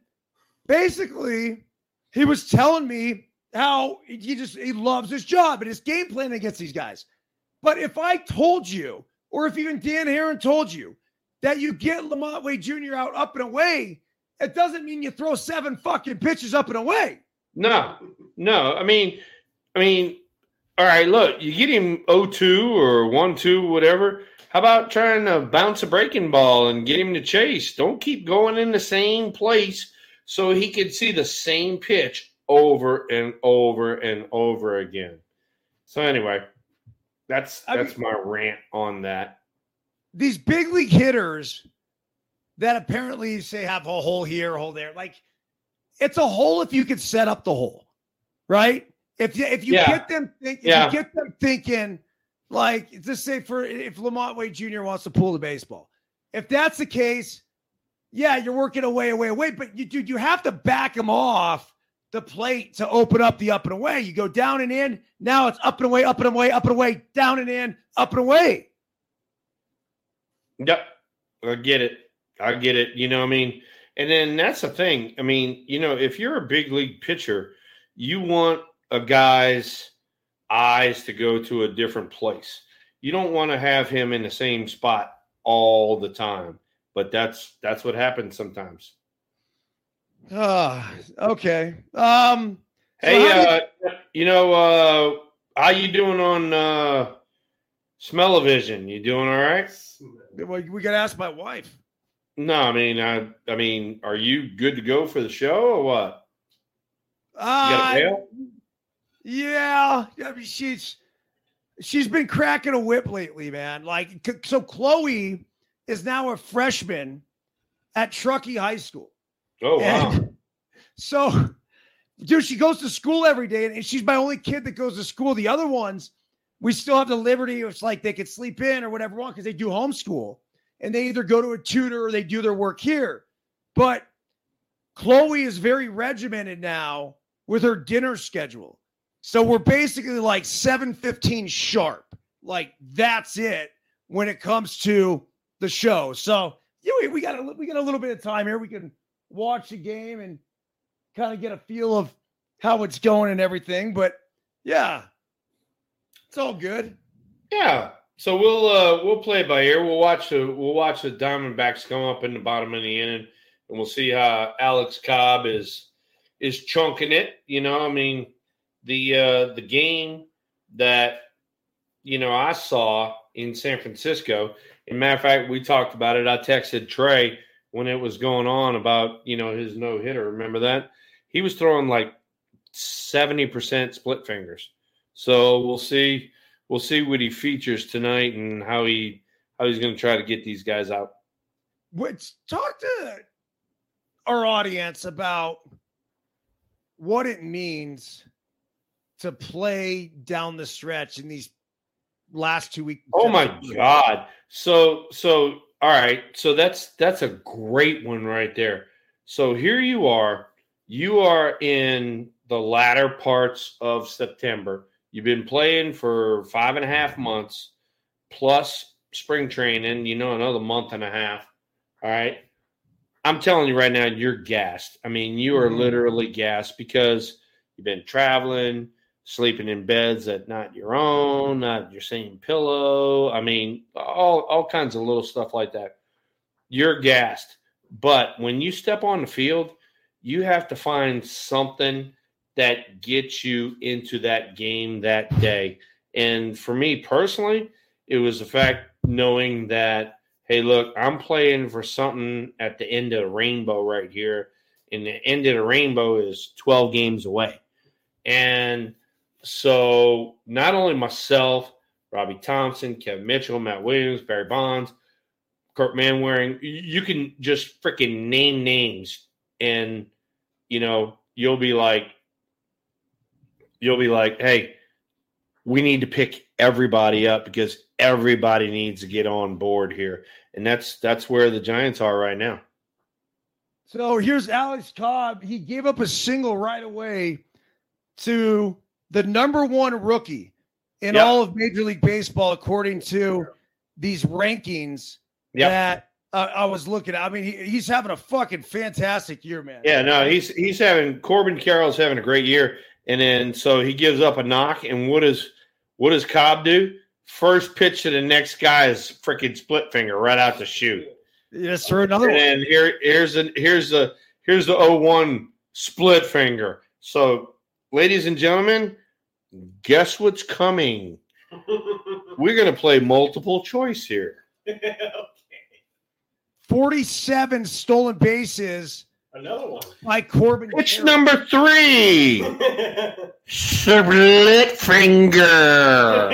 basically, he was telling me how he just he loves his job and his game plan against these guys. But if I told you or if even Dan Haren told you that you get LaMonte Wade Jr. out up and away, it doesn't mean you throw seven fucking pitches up and away. No, no. I mean, I mean, all right, look, you get him 0-2 or 1-2, whatever. How about trying to bounce a breaking ball and get him to chase? Don't keep going in the same place so he can see the same pitch over and over and over again. So anyway, that's I that's my rant on that. These big league hitters that apparently say have a hole here, a hole there, like it's a hole if you could set up the hole, right? If you if you Yeah. get them think, if Yeah. you get them thinking, like just say for if LaMonte Wade Jr. wants to pull the baseball, if that's the case, yeah, you're working away, away, away. But you dude, you have to back him off the plate to open up the up and away. You go down and in. Now it's up and away, up and away, up and away, down and in, up and away. Yep. I get it. I get it. You know, what I mean, and then that's the thing. I mean, you know, if you're a big league pitcher, you want a guy's eyes to go to a different place. You don't want to have him in the same spot all the time. But that's that's what happens sometimes. Ah, okay. Um, So Hey, uh, you know, uh, how you doing on uh, smell-o-vision? You doing all right? well, we got to ask my wife. No, I mean, I, I mean, are you good to go for the show or what? You got Uh, yeah, I mean, she's she's been cracking a whip lately, man. Like, so Chloe is now a freshman at Truckee High School. Oh wow! And so, dude, she goes to school every day, and she's my only kid that goes to school. The other ones, we still have the liberty. It's like they could sleep in or whatever want because they do homeschool, and they either go to a tutor or they do their work here. But Chloe is very regimented now with her dinner schedule. So we're basically like 7:15 sharp. Like that's it when it comes to the show. So yeah, we, we got a we got a little bit of time here. We can watch the game and kind of get a feel of how it's going and everything. But yeah, it's all good. Yeah. So we'll uh, we'll play by ear. We'll watch the we'll watch the Diamondbacks come up in the bottom of the inning, and we'll see how Alex Cobb is is chunking it. You know, I mean the uh, the game that you know I saw in San Francisco. And matter of fact, we talked about it. I texted Trey when it was going on about you know his no hitter. Remember that he was throwing like seventy percent split fingers. So we'll see we'll see what he features tonight and how he how he's going to try to get these guys out. Which talk to our audience about what it means to play down the stretch in these last two weeks. Oh my god! So so all right. So that's that's a great one right there. So here you are. You are in the latter parts of September. You've been playing for five and a half months plus spring training. You know another month and a half. All right. I'm telling you right now, you're gassed. I mean, you are Mhm. literally gassed because you've been traveling, sleeping in beds that not your own, not your same pillow. I mean, all all kinds of little stuff like that. You're gassed. But when you step on the field, you have to find something that gets you into that game that day. And for me personally, it was the fact knowing that, hey, look, I'm playing for something at the end of the rainbow right here. And the end of the rainbow is 12 games away. And so not only myself, Robby Thompson, Kevin Mitchell, Matt Williams, Barry Bonds, Kirt Manwaring, you can just freaking name names and you know, you'll be like you'll be like, "Hey, we need to pick everybody up because everybody needs to get on board here." And that's that's where the Giants are right now. So here's Alex Cobb. He gave up a single right away to the number one rookie in Yep. all of Major League Baseball, according to these rankings Yep. that uh, I was looking at. I mean, he, he's having a fucking fantastic year, man. Yeah, no, he's he's having Corbin Carroll's having a great year, and then so he gives up a knock, and what does what does Cobb do? First pitch to the next guy is freaking split finger right out the chute. Yes, sir. Another And one. then here, here's a here's a here's the 01 split finger. So, ladies and gentlemen, guess what's coming? We're gonna play multiple choice here. okay. 47 stolen bases Another one. by Corbin. Pitch Carroll. number three, split finger.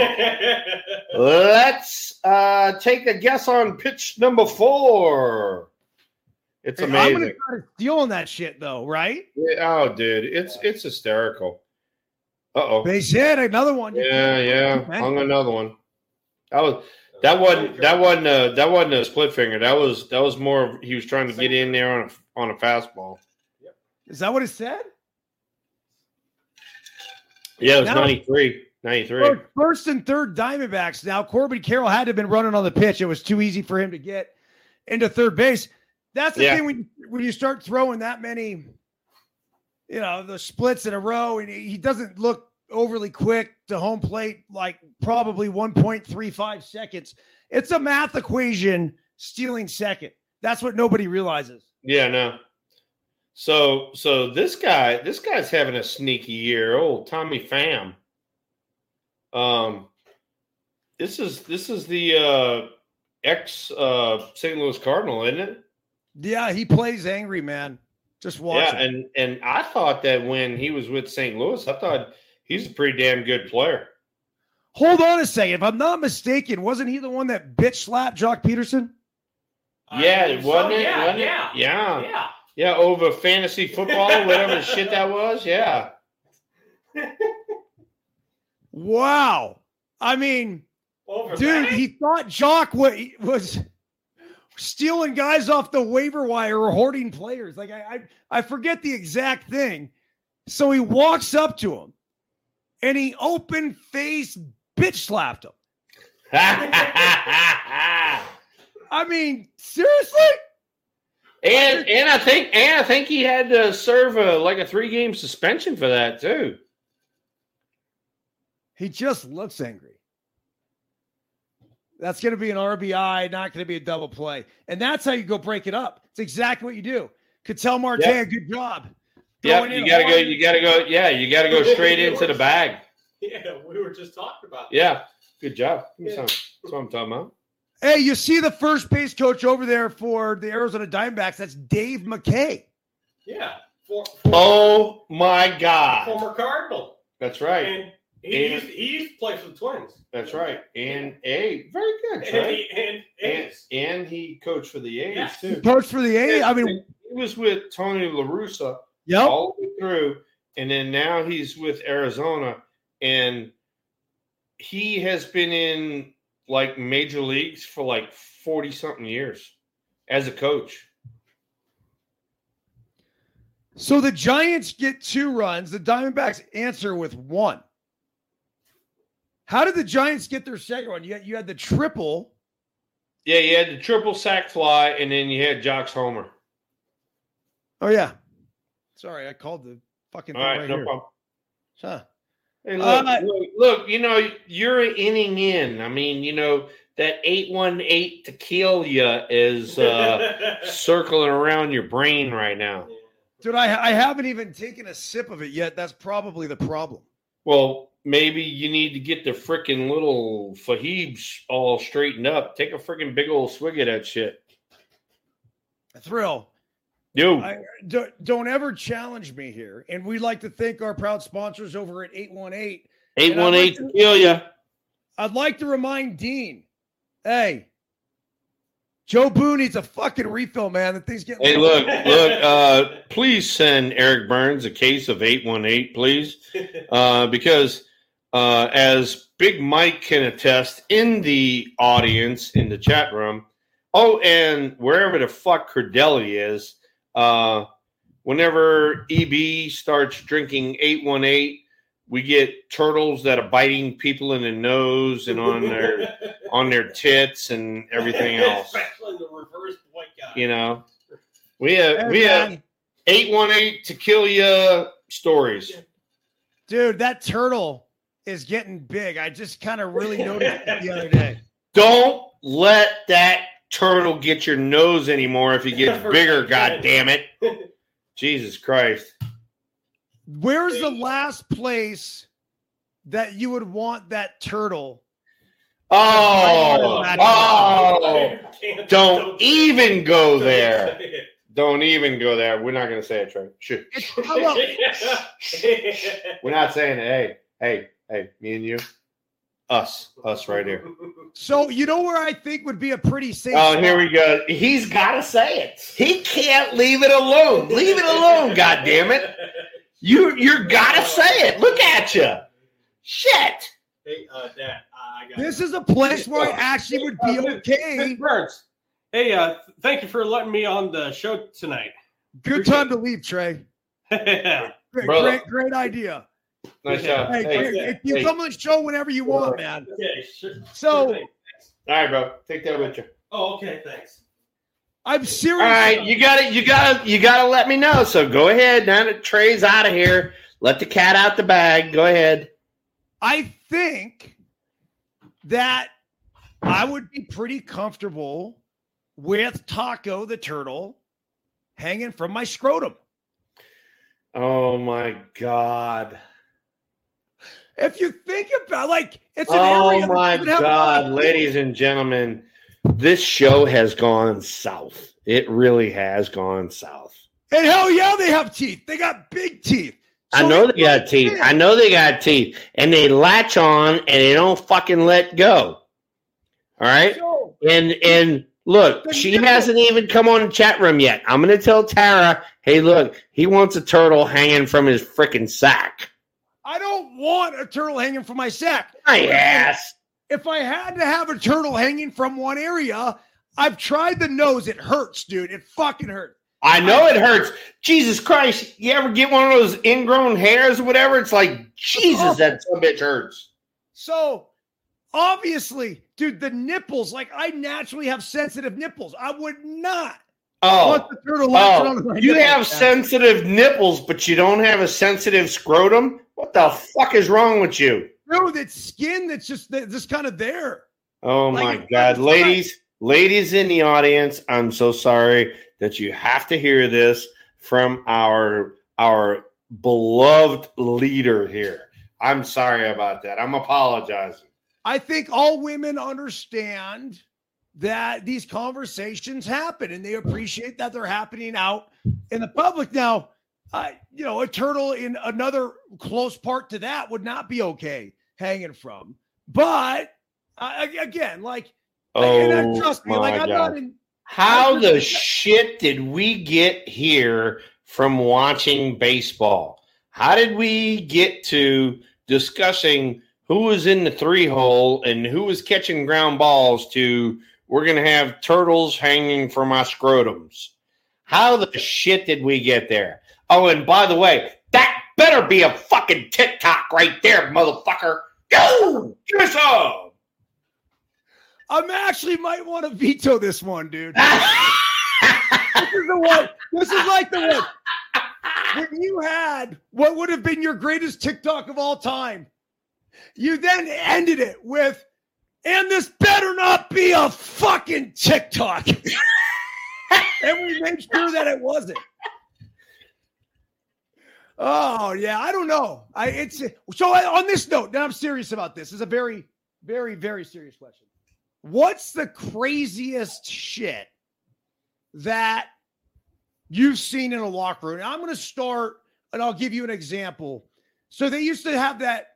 Let's uh, take a guess on pitch number four. It's Hey, I'm gonna start stealing that shit though, right? Yeah, oh, dude, it's it's hysterical. Uh oh. they hit, another one. Yeah, yeah. Okay. Hung another one. That was that wasn't that wasn't a that wasn't a split finger. That was that was more. of- He was trying to get in there on a on a fastball. Is that what it said? Yeah, it was Now- 93. 93. First, first and third Diamondbacks. Now Corbin Carroll had to have been running on the pitch. It was too easy for him to get into third base. That's the Yeah. thing when when you start throwing that many, you know, the splits in a row, and he doesn't look overly quick to home plate, like probably 1.35 seconds. It's a math equation stealing second. That's what nobody realizes. Yeah, no. So so this guy this guy's having a sneaky year. Old Tommy Pham. Um this is this is the uh ex uh St. Louis Cardinal, isn't it? Yeah, he plays angry, man. Just watch. Yeah, him. and and I thought that when he was with St. Louis, I thought he's a pretty damn good player. Hold on a second. If I'm not mistaken, wasn't he the one that bitch slapped Joc Pederson? Yeah, believe wasn't so. it? Yeah, Wasn't it? yeah, Yeah. yeah. Yeah, over fantasy football, whatever shit that was. Yeah. Wow. I mean, Over dude, that? he thought Joc wa- was stealing guys off the waiver wire or hoarding players. Like I, I, I forget the exact thing. So he walks up to him, and he open face bitch slapped him. I mean, seriously? And and I think and I think he had to serve a like a three game suspension for that too. He just looks angry. That's going to be an RBI, not going to be a double play. And that's how you go break it up. It's exactly what you do. Ketel Marte, Yeah. good job. Yeah, you gotta go. You gotta go. Yeah, you gotta go straight into the bag. Yeah, we were just talking about. that. Yeah, good job. Give me Yeah. some. That's what I'm talking about. Hey, you see the first base coach over there for the Arizona Diamondbacks? That's Dave McKay. Yeah. For, for, Oh my God, former Cardinal. that's right. And he, And- used, he used to play for the Twins. That's right. And a very good, And, Trey. he, and, And, A's. and he coached for the A's Yes. too. Coach for the A's. I mean, he was with Tony La Russa yep. all the way through, and then now he's with Arizona, and he has been in like major leagues for like forty something years as a coach. So the Giants get two runs. The Diamondbacks answer with one. How did the Giants get their second one? You had, you had the triple. Yeah, you had the triple sack fly, and then you had Joc's homer. Oh, yeah. Sorry, I called the fucking All thing right, right no here. problem. Huh. Hey, look, Uh, look, look, you know, you're an inning in. I mean, you know, that 818 to kill you is uh, circling around your brain right now. Dude, I, I haven't even taken a sip of it yet. That's probably the problem. Well, maybe you need to get the freaking little fahibs all straightened up. Take a freaking big old swig of that shit. Thrill. Dude, I, don't, don't ever challenge me here. And we'd like to thank our proud sponsors over at 818. 818 to kill you. I'd like to remind Dean, hey, Joe Boone needs a fucking refill, man. The thing's getting Hey, look, look, uh, please send Eric Byrnes a case of 818, please. uh, because uh, as Big Mike can attest in the audience in the chat room, oh, and wherever the fuck Credelli is, uh, whenever EB starts drinking 818, we get turtles that are biting people in the nose and on their on their tits and everything else. Especially the reverse white guy. You know, we have Hey, we have 818 to kill you stories. Dude, that turtle is getting big. I just kind of really noticed it the other day. Don't let that turtle get your nose anymore if he gets bigger, god damn it. Jesus Christ. Where's the last place that you would want that turtle? Oh, oh, Can't- don't even go there. Don't even go there. We're not going to say it, Trey. Shh. It's, how about- We're not saying it. Hey, hey, hey, me and you. Us. Us right here. so you know where I think would be a pretty safe. Oh, spot? here we go. He's got to say it. He can't leave it alone. Leave it alone, God damn it. You you got to say it. Look at you. Shit. Hey, uh, Dad, I got This is a place where I actually would be okay. Hey, Byrnes. Hey, uh, thank you for letting me on the show tonight. Good time to leave, Trey. yeah. Great, great, great idea. Nice job. Hey, Hey, great. if you hey. come on the show whenever you want, man. Okay, sure. So All right, bro. Take that with you. Oh, okay, thanks. I'm serious. All right, you got to you got to you got to let me know. So go ahead. Now that Trey's out of here, let the cat out the bag. Go ahead. I think that I would be pretty comfortable with Taco the turtle hanging from my scrotum. Oh my god. If you think about like it's an Oh area my doesn't have a lot god, ladies and gentlemen, this show has gone south. It really has gone south. And hell yeah, they have teeth. They got big teeth. I know they got teeth. I know they got teeth, and they latch on and they don't fucking let go. All right, So, and and look, she hasn't even come on the chat room yet. I'm gonna tell Tara, hey, look, he wants a turtle hanging from his freaking sack. I don't want a turtle hanging from my sack. My ass. If I had to have a turtle hanging from one area, I've tried the nose. It hurts, dude. It fucking hurts. I know it hurts. Jesus Christ. You ever get one of those ingrown hairs or whatever? It's like, Jesus, that some bitch hurts. So obviously, dude, the nipples, like I naturally have sensitive nipples. I would not oh. want Oh, the turtle oh you have man. sensitive nipples, but you don't have a sensitive scrotum? What the fuck is wrong with you? Dude, that skin that's just that- just kind of there. Oh Like my God. Ladies, ladies in the audience, I'm so sorry that you have to hear this from our our beloved leader here. I'm sorry about that. I'm apologizing. I think all women understand that these conversations happen and they appreciate that they're happening out in the public. Now, uh, you know, a turtle in another close part to that would not be okay hanging from. But uh, again, like, and, uh, Oh trust me, like I'm God. not in. How I the shit did we get here from watching baseball? How did we get to discussing who was in the three hole and who was catching ground balls to we're going to have turtles hanging from our scrotums? How the shit did we get there? Oh, and by the way, that better be a fucking TikTok right there, motherfucker. Give us. I'm actually might want to veto this one, dude. This is the one. This is like the one. When you had what would have been your greatest TikTok of all time, you then ended it with, and this better not be a fucking TikTok. and we made sure that it wasn't. Oh yeah, I don't know. I it's so I, on this note. Now I'm serious about this. This is a very, very, very serious question. What's the craziest shit that you've seen in a locker room? I'm going to start and I'll give you an example. So they used to have that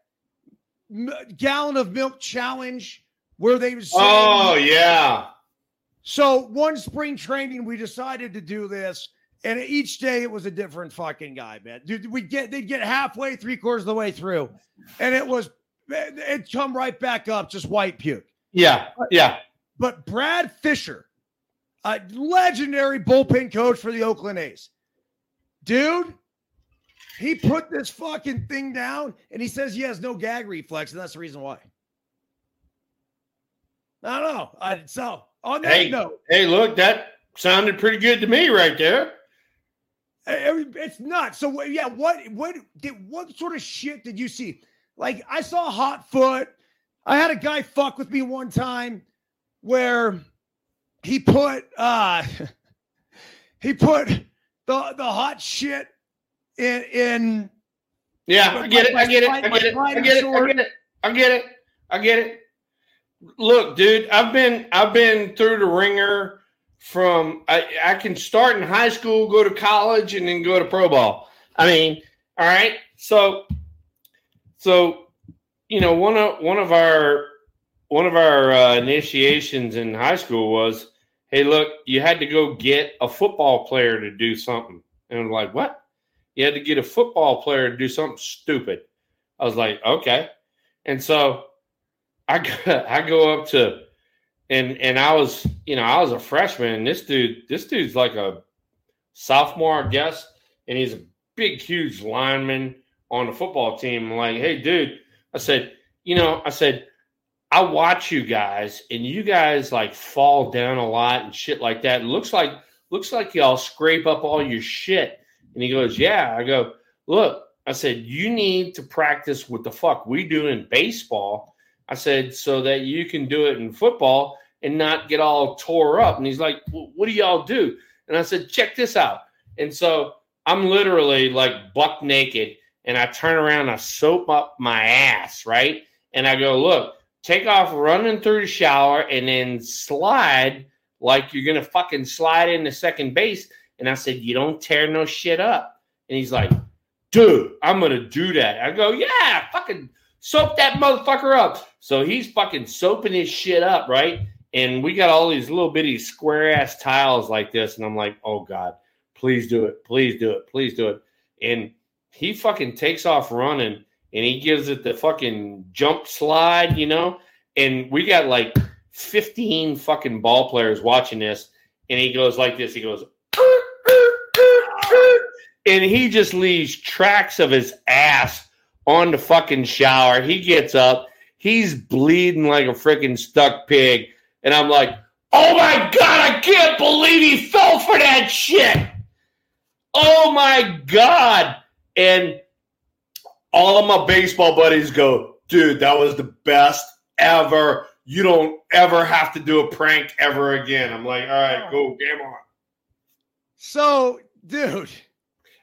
gallon of milk challenge where they would say, Oh, yeah. so one spring training, we decided to do this, and each day it was a different fucking guy, man. Dude, we get they'd get halfway, three quarters of the way through, and it was it'd come right back up, just white puke. Yeah. Yeah. But Brad Fischer, a legendary bullpen coach for the Oakland A's, dude, he put this fucking thing down, and he says he has no gag reflex, and that's the reason why. I don't know. I, so on that Hey. note. Hey, look, that sounded pretty good to me right there. I- I It's nuts. So yeah, what what did what sort of shit did you see? Like I saw hot foot. I had a guy fuck with me one time where he put uh he put the the hot shit in in Yeah, I get it. I get it. I get it. I get it. I get it. I get it. I get it. Look, dude, I've been I've been through the ringer from I, I can start in high school, go to college, and then go to pro ball. I mean, all right. So so you know, one of one of our one of our uh, initiations in high school was, hey, look, you had to go get a football player to do something. And I'm like, what? You had to get a football player to do something stupid. I was like, okay. And so I go, I go up to and and I was, you know, I was a freshman. This dude, this dude's like a sophomore, I guess, and he's a big, huge lineman on the football team. I'm like, hey, dude, I said, you know, I said, I watch you guys, and you guys like fall down a lot and shit like that. It looks like looks like y'all scrape up all your shit. And he goes, Yeah. I go, look, I said, you need to practice what the fuck we do in baseball. I said, so that you can do it in football and not get all tore up. And he's like, what do y'all do? And I said, check this out. And so I'm literally like buck naked and I turn around, I soap up my ass, right? And I go, look, take off running through the shower and then slide like you're gonna fucking slide into second base. And I said, You don't tear no shit up. And he's like, Dude, I'm gonna do that. I go, Yeah, fucking soap that motherfucker up. So he's fucking soaping his shit up, right? And we got all these little bitty square ass tiles like this. And I'm like, Oh God, please do it. Please do it. Please do it. And he fucking takes off running and he gives it the fucking jump slide, you know? And we got like 15 fucking ball players watching this. And he goes like this. He goes, and he just leaves tracks of his ass on the fucking shower. He gets up. He's bleeding like a freaking stuck pig. And I'm like, oh my God, I can't believe he fell for that shit. Oh my God. And all of my baseball buddies go, dude, that was the best ever. You don't ever have to do a prank ever again. I'm like, all right, go, game on. So, dude,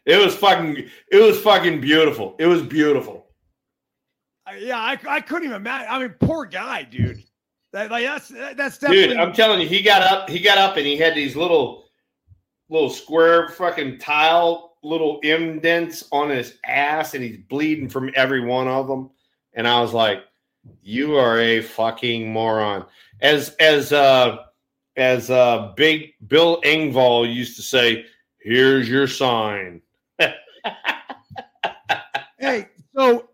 It was fucking, it was fucking beautiful. It was beautiful. Yeah, I, I couldn't even imagine. I mean, poor guy, dude. That, like that's that- that's definitely. Dude, I'm telling you, he got up, he got up and he had these little, little square fucking tile, little indents on his ass, and he's bleeding from every one of them. And I was like, "You are a fucking moron." As as uh as uh big Bill Engvall used to say, "Here's your sign." Hey, so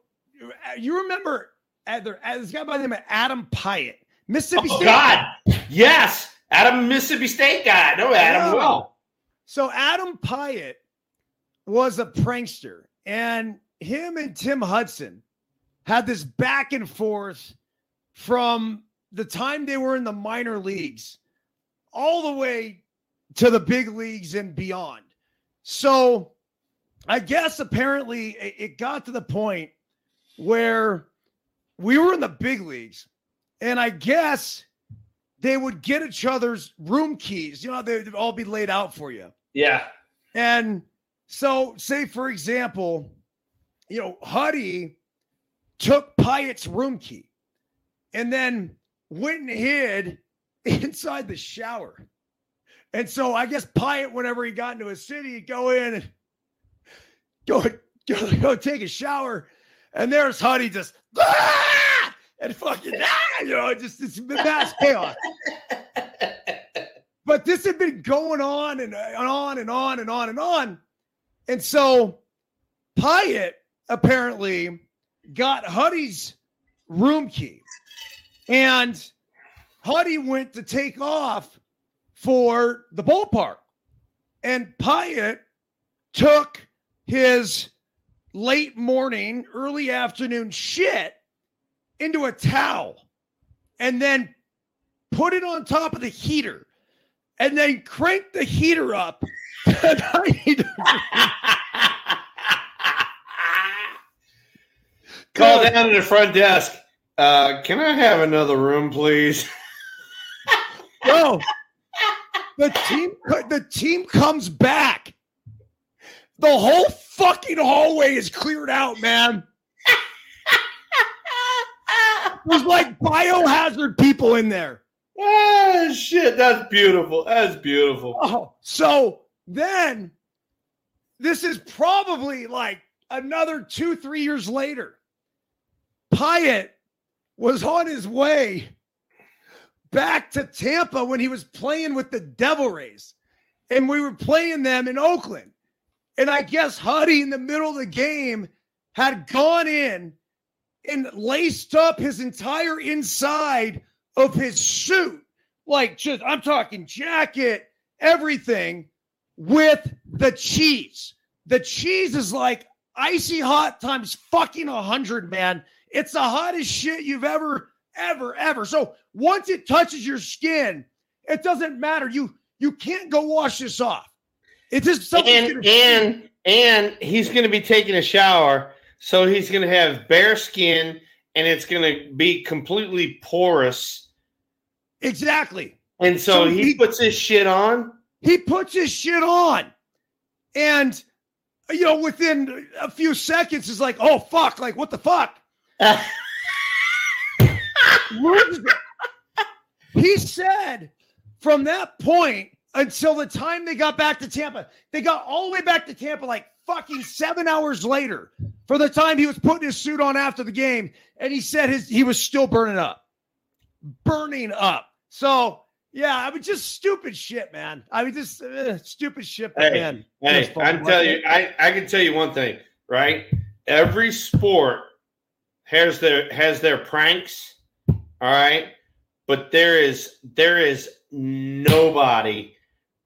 you remember uh, there, uh, this guy by the name of Adam Piatt, Mississippi State. Oh State. God, yes, Adam, Mississippi State guy. I know Adam well. So Adam Piatt was a prankster, and him and Tim Hudson had this back and forth from the time they were in the minor leagues all the way to the big leagues and beyond. So I guess apparently it got to the point where we were in the big leagues, and I guess they would get each other's room keys. You know, they'd all be laid out for you. Yeah. And so, say for example, you know, Huddy took Piatt's room key and then went and hid inside the shower. And so I guess Piatt, whenever he got into a city, he'd go in and go, go, go take a shower. And there's Huddy just "Ah!" and fucking, "Ah!" you know, just this mass chaos. But this had been going on and, and on and on and on and on. And so Piatt apparently got Huddy's room key. And Huddy went to take off for the ballpark. And Piatt took his late morning, early afternoon shit into a towel and then put it on top of the heater and then crank the heater up to 90 degrees. Call down to the front desk. Uh, can I have another room, please? Bro, the team the team comes back. The whole fucking hallway is cleared out, man. There's like biohazard people in there. ah, shit. That's beautiful. That's beautiful. Oh, so then this is probably like another two, three years later. Piatt was on his way back to Tampa when he was playing with the Devil Rays. And we were playing them in Oakland. And I guess Huddy in the middle of the game had gone in and laced up his entire inside of his suit. Like just I'm talking jacket, everything with the cheese. The cheese is like icy hot times fucking a hundred, man. It's the hottest shit you've ever, ever, ever. So once it touches your skin, it doesn't matter. You you can't go wash this off. It's just something. And and and he's going to be taking a shower, so he's going to have bare skin, and it's going to be completely porous. exactly. And so, So he, he- puts his shit on. He puts his shit on, and you know, within a few seconds, is like, oh fuck, like what the fuck? He said from that point until the time they got back to Tampa, they got all the way back to Tampa like fucking seven hours later for the time he was putting his suit on after the game. And he said his he was still burning up. Burning up. So yeah, I mean just stupid shit, man. I mean just uh, stupid shit, Hey, man. Hey, I'm telling you, I, I can tell you one thing, right? Every sport has their has their pranks, all right. But there is there is nobody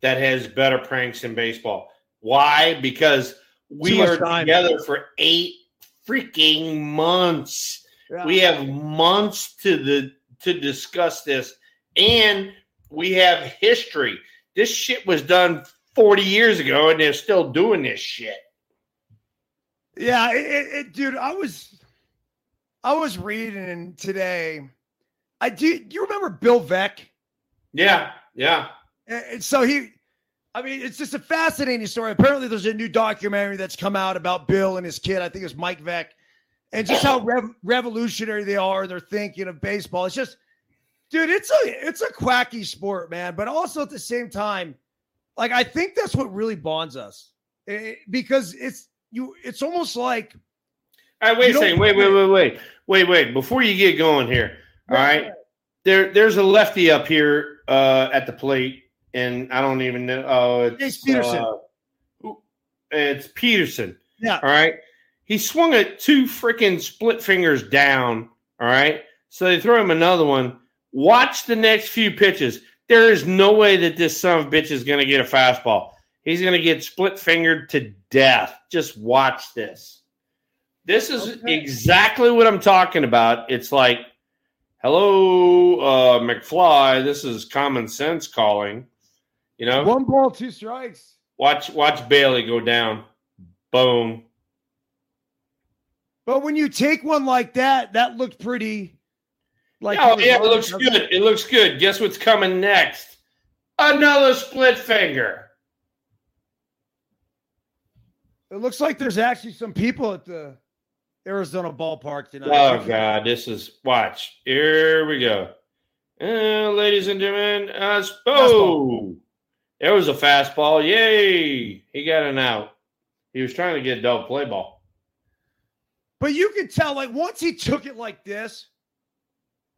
that has better pranks in baseball. Why? Because we are time. together for eight freaking months. Yeah. We have months to the to discuss this, and we have history. This shit was done 40 years ago, and they're still doing this shit. Yeah, it, it, dude, I was I was reading today. I do do you remember Bill Veeck? Yeah, yeah. And so he I mean, it's just a fascinating story. Apparently there's a new documentary that's come out about Bill and his kid. I think it's Mike Veeck, And just how rev- revolutionary they are, They're thinking of baseball. It's just dude, it's a it's a quacky sport, man, but also at the same time like I think that's what really bonds us. Eh, because it's you it's almost like All right, wait a second. Wait, wait, wait, wait, wait, wait. Before you get going here, all right. There, there's a lefty up here uh, at the plate, and I don't even know. Oh, it's Pederson. uh, it's Pederson. Yeah. All right. He swung it two freaking split fingers down. All right. So they throw him another one. Watch the next few pitches. There is no way that this son of a bitch is going to get a fastball. He's going to get split fingered to death. Just watch this. This is Okay. exactly what I'm talking about. It's like, hello, uh, McFly. This is common sense calling. You know, one ball, two strikes. watch watch Bailey go down. Boom. But when you take one like that, that looked pretty. Like oh yeah, it looks good. It looks good. Guess what's coming next? Another split finger. It looks like there's actually some people at the Arizona ballpark tonight. Oh god, this is watch. Here we go. Uh, ladies and gentlemen, uh, oh, there was a fastball. Yay! He got an out. He was trying to get a double play ball. But you could tell, like once he took it like this,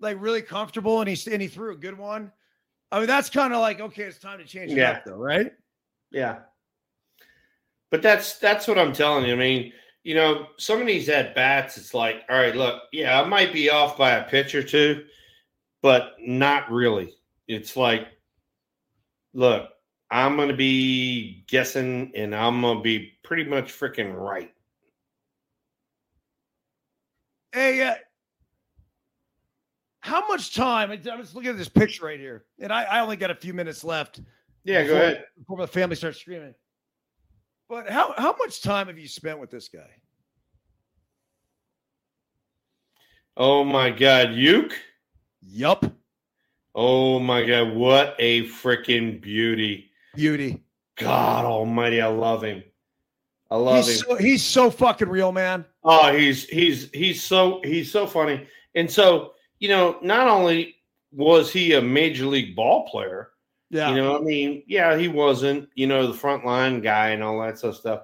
like really comfortable, and he and he threw a good one. I mean, that's kind of like okay, it's time to change it Yeah. up, though, right? Yeah. But that's that's what I'm telling you. I mean, you know, some of these at bats, it's like, all right, look, yeah, I might be off by a pitch or two, but not really. It's like, look, I'm gonna be guessing and I'm gonna be pretty much freaking right. Hey, uh, how much time? I'm just looking at this picture right here, and I, I only got a few minutes left. Yeah, go ahead. before the family starts screaming. But how how much time have you spent with this guy? Oh my God, Uke. Yup. Oh my God, what a freaking beauty! Beauty. God Almighty, I love him. I love He's him. so, he's so fucking real, man. Oh, he's he's he's so he's so funny. And so, you know, not only was he a major league ball player, Yeah. you know, I mean, yeah, he wasn't, you know, the front line guy and all that sort of stuff,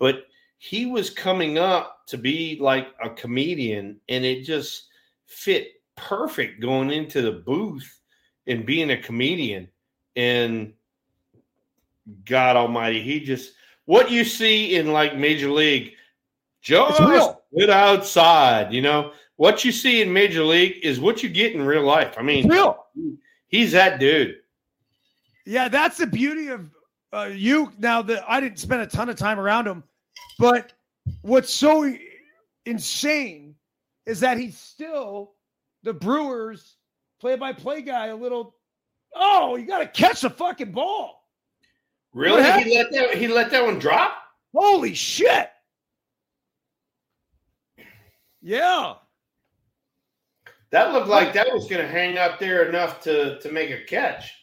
but he was coming up to be like a comedian, and it just fit perfect going into the booth and being a comedian. And God Almighty, he just what you see in like Major League, just real. good outside. You know what you see in Major League is what you get in real life. I mean, real. he's that dude. Yeah, that's the beauty of uh, you. Now that I didn't spend a ton of time around him, but what's so insane is that he's still the Brewers play-by-play guy. A little, oh, you got to catch the fucking ball. Really, he let that he let that one drop. Holy shit! Yeah, That looked like that was going to hang up there enough to to make a catch.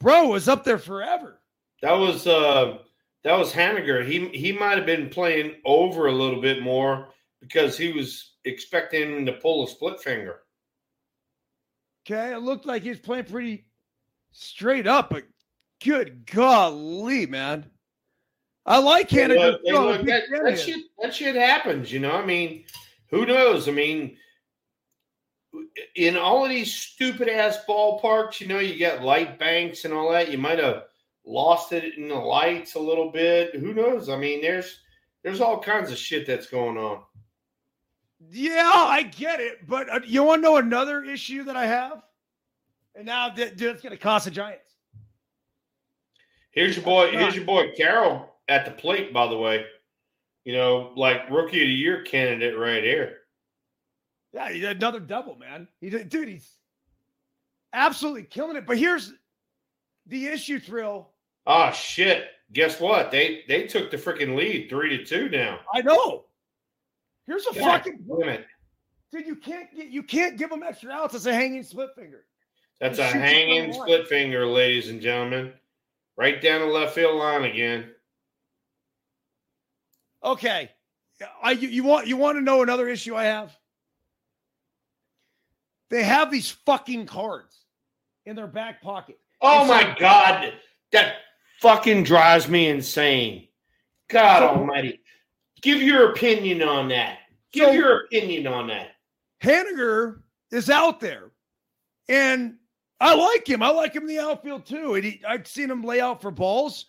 bro was up there forever. That was uh that was Haniger. He he might have been playing over a little bit more because he was expecting him to pull a split finger. Okay, it looked like he was playing pretty straight up, but good golly, man. I like Canada. look, that, that shit that shit happens, you know. I mean, who knows? I mean, in all of these stupid ass ballparks, you know, you got light banks and all that. You might have lost it in the lights a little bit. Who knows? I mean, there's there's all kinds of shit that's going on. Yeah, I get it, but uh, you want to know another issue that I have? And now that that's going to cost the Giants. Here's your boy. Here's your boy Carroll at the plate. By the way, you know, like rookie of the year candidate right here. Yeah, he did another double, man. He did, dude, he's absolutely killing it. But here's the issue, Thrill. Oh shit! Guess what? They they took the freaking lead, three to two now. I know. Here's a God fucking damn it! dude. You can't get you can't give him extra outs. It's a hanging split finger. That's a shoots it from hanging split finger, ladies and gentlemen. Right down the left field line again. Okay, I you, you want you want to know another issue I have? They have these fucking cards in their back pocket. Oh It's my like- god, that fucking drives me insane. God So- Almighty, give your opinion on that. Give So- your opinion on that. Haniger is out there, and I like him. I like him in the outfield too. And he, I've seen him lay out for balls,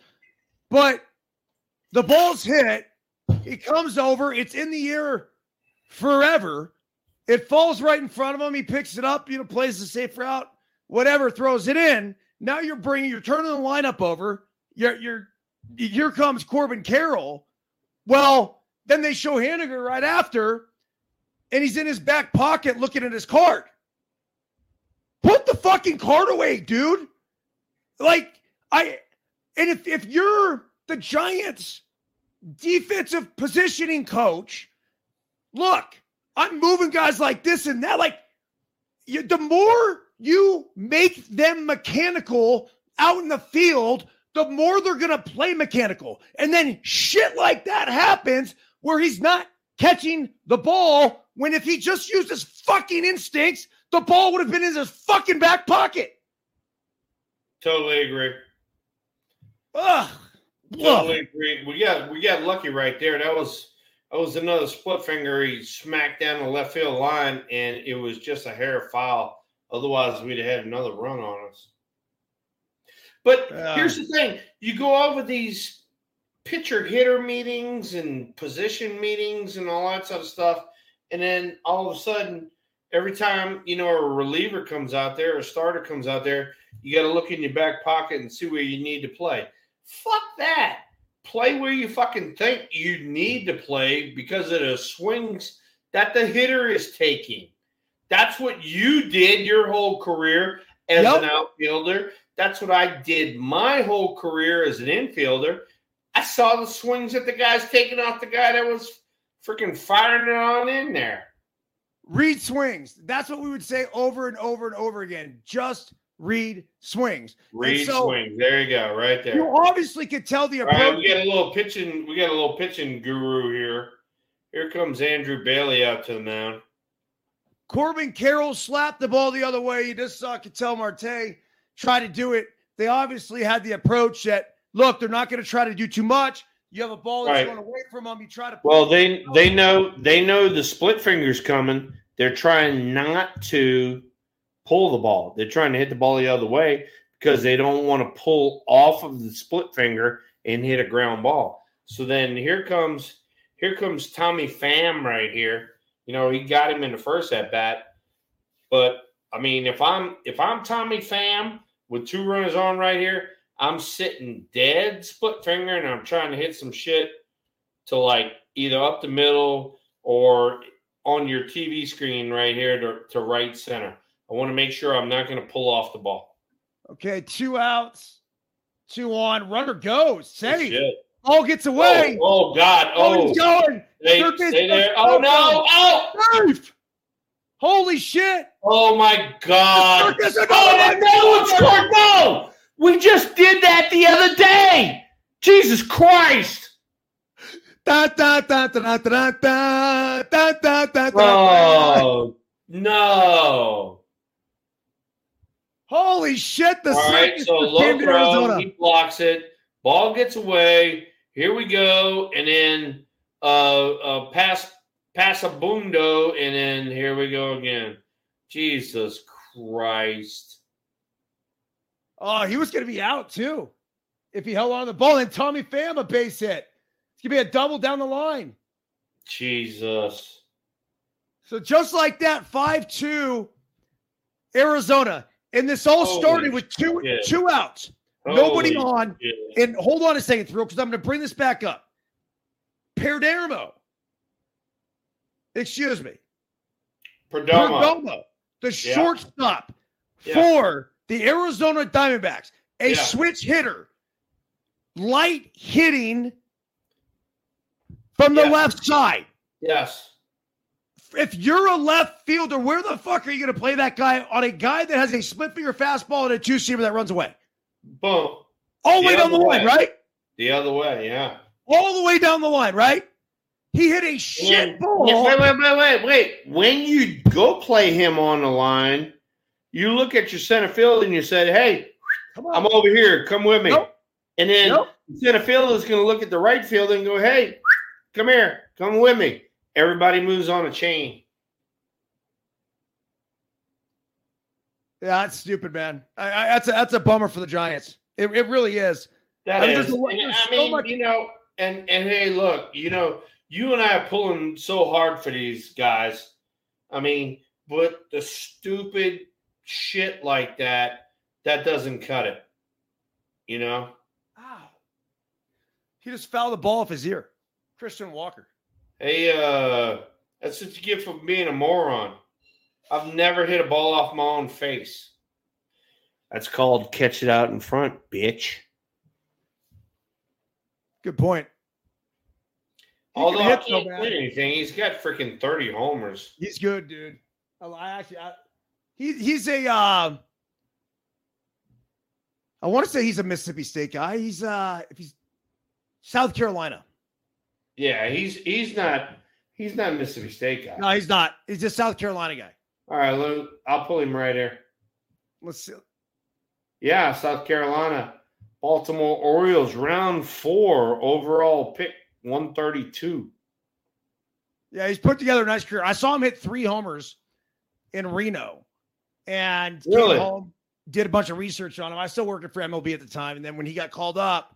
but the ball's hit. He comes over. It's in the air forever. It falls right in front of him. He picks it up. You know, plays the safe route. Whatever, throws it in. Now you're bringing. You're turning the lineup over. You're. You're. Here comes Corbin Carroll. Well, then they show Haniger right after and he's in his back pocket looking at his card. Put the fucking card away, dude. Like, I and if if you're the Giants defensive positioning coach, look, I'm moving guys like this and that. Like, you, the more you make them mechanical out in the field, the more they're gonna play mechanical. And then shit like that happens where he's not catching the ball when if he just used his fucking instincts, the ball would have been in his fucking back pocket. Totally agree. Ugh. Totally agree. We got we got lucky right there. That was that was another split finger. He smacked down the left field line, and it was just a hair foul. Otherwise, we'd have had another run on us. But Yeah. here's the thing: you go over these pitcher hitter meetings and position meetings and all that sort of stuff, and then all of a sudden, every time you know a reliever comes out there, a starter comes out there, you got to look in your back pocket and see where you need to play. Fuck that. Play where you fucking think you need to play because of the swings that the hitter is taking. That's what you did your whole career as Yep. an outfielder. That's what I did my whole career as an infielder. I saw the swings that the guy's taking off the guy that was freaking firing it on in there. Read swings. That's what we would say over and over and over again. Just read swings. Read so- swings. There you go, right there. You obviously could tell the All right, approach. we got a little pitching. We got a little pitching guru here. Here comes Andrew Bailey out to the mound. Corbin Carroll slapped the ball the other way. You just saw Ketel Marte try to do it. They obviously had the approach that look, they're not going to try to do too much. You have a ball that's Right. going away from them. You try to Well, they they know they know the split fingers coming. They're trying not to pull the ball. They're trying to hit the ball the other way because they don't want to pull off of the split finger and hit a ground ball. So then here comes here comes Tommy Pham right here. You know, he got him in the first at bat. But I mean, if I'm if I'm Tommy Pham with two runners on right here, I'm sitting dead split finger and I'm trying to hit some shit to like either up the middle or on your TV screen right here to, to right center. I want to make sure I'm not going to pull off the ball. Okay, two outs, two on. Runner goes. Save. Shit. Ball gets away. Oh, oh God! Oh, Oh, he's going. stay, stay there. Oh no! Oh, Safe. Holy shit. oh my God! Oh, no scored! No, we just did that the other day. Jesus Christ. Oh, no. Holy shit. The All right, so low throw, he blocks it. Ball gets away. Here we go. And then uh, uh, pass, pass a bundo. And then here we go again. Jesus Christ. Oh, he was going to be out too if he held on to the ball. And Tommy Pham, a base hit. It's going to be a double down the line. Jesus! So just like that, 5 2 Arizona. And this all Holy started with two shit. two outs. Nobody on. shit. And hold on a second, Thrill, because I'm going to bring this back up. Perdermo. Excuse me. Perdomo. Perdomo, the Yeah. shortstop Yeah. for the Arizona Diamondbacks, a Yeah. switch hitter, light hitting from the Yeah. left side. Yes. If you're a left fielder, where the fuck are you going to play that guy on a guy that has a split finger fastball and a two seamer that runs away? Boom. All the way down the other line, right? The other way. Yeah. All the way down the line, right? He hit a mm. shit Yeah, ball. Wait, wait, wait, wait, wait. When you go play him on the line, you look at your center field and you say, "Hey, Come on. I'm over here. Come with me." Nope. And then Nope. center field is going to look at the right field and go, "Hey, come here. Come with me." Everybody moves on a chain. Yeah, that's stupid, man. I, I, that's a that's a bummer for the Giants. It, it really is. That I mean, is. a lot- And, there's I so much- you know, and and hey, look, you know, you and I are pulling so hard for these guys. I mean, but the stupid shit like that, that doesn't cut it. You know? Ow. He just fouled the ball off his ear. Christian Walker. Hey, uh, that's what you get for being a moron. I've never hit a ball off my own face. That's called catch it out in front, bitch. Good point. He Although I hit so anything, he's got freaking 30 homers. He's good, dude. I, I actually, I, he, he's a. Uh, I want to say he's a Mississippi State guy. He's uh, if he's South Carolina. Yeah, he's he's not he's not a Mississippi State guy. No, he's not. He's a South Carolina guy. All right, let, I'll pull him right here. Let's see. Yeah, South Carolina, Baltimore Orioles, round four overall pick, one thirty two. Yeah, he's put together a nice career. I saw him hit three homers in Reno, and came home, did a bunch of research on him. I still worked for MLB at the time, and then when he got called up,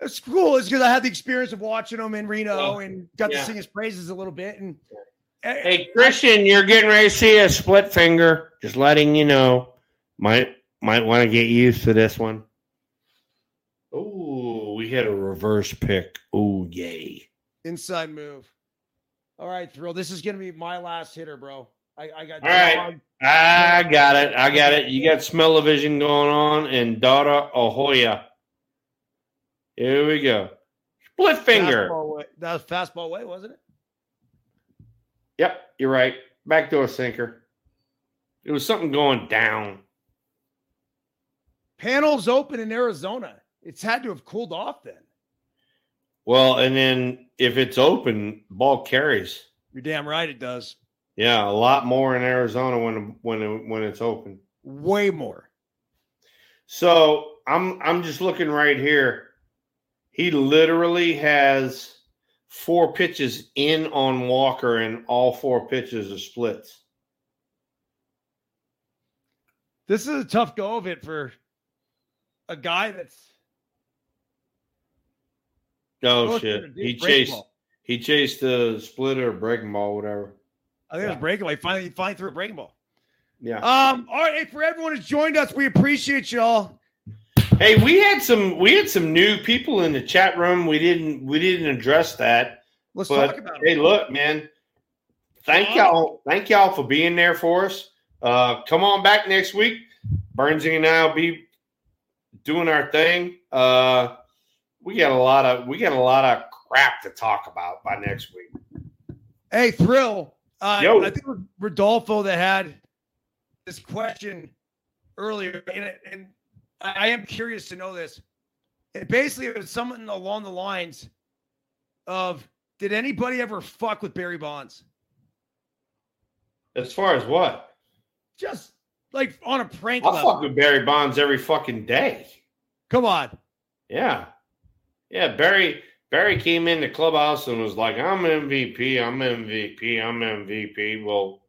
it's cool. It's because I had the experience of watching him in Reno Yeah. and got Yeah. to sing his praises a little bit. And eh, Hey Christian, you're getting ready to see a split finger. Just letting you know. Might might want to get used to this one. Oh, we had a reverse pick. Oh yay. inside move. All right, thrill. This is gonna be my last hitter, bro. I, I got All right. dog. I got it. I got it. You got smell of vision going on and Dara Ahoya. Here we go. Split finger. Fastball. That was fastball way, wasn't it? Yep, you're right. Backdoor sinker. It was something going down. Panels open in Arizona. It's had to have cooled off then. Well, and then if it's open, ball carries. You're damn right it does. Yeah, a lot more in Arizona when when when it's open. Way more. So I'm I'm just looking right here. He literally has four pitches in on Walker, and all four pitches are splits. This is a tough go of it for a guy that's Oh shit! He chased ball. he chased the splitter, breaking ball, whatever. I think it was Yeah. breakaway. Finally, finally threw a breaking ball. Yeah. Um, all right, hey, for everyone who's joined us, we appreciate y'all. Hey, we had some we had some new people in the chat room. We didn't we didn't address that. Let's But talk about hey, look, man. Thank y'all. Thank y'all for being there for us. Uh, come on back next week. Burnsy and I will be doing our thing. Uh, we got a lot of we got a lot of crap to talk about by next week. Hey, Thrill. Uh, Yo. I think it was Rodolfo that had this question earlier, and, and I, I am curious to know this. It basically it was something along the lines of Did anybody ever fuck with Barry Bonds? As far as what? Just like on a prank I level. fuck with Barry Bonds every fucking day. Come on. Yeah. Yeah, Barry Barry came in the clubhouse and was like, I'm MVP, I'm MVP, I'm MVP. Well,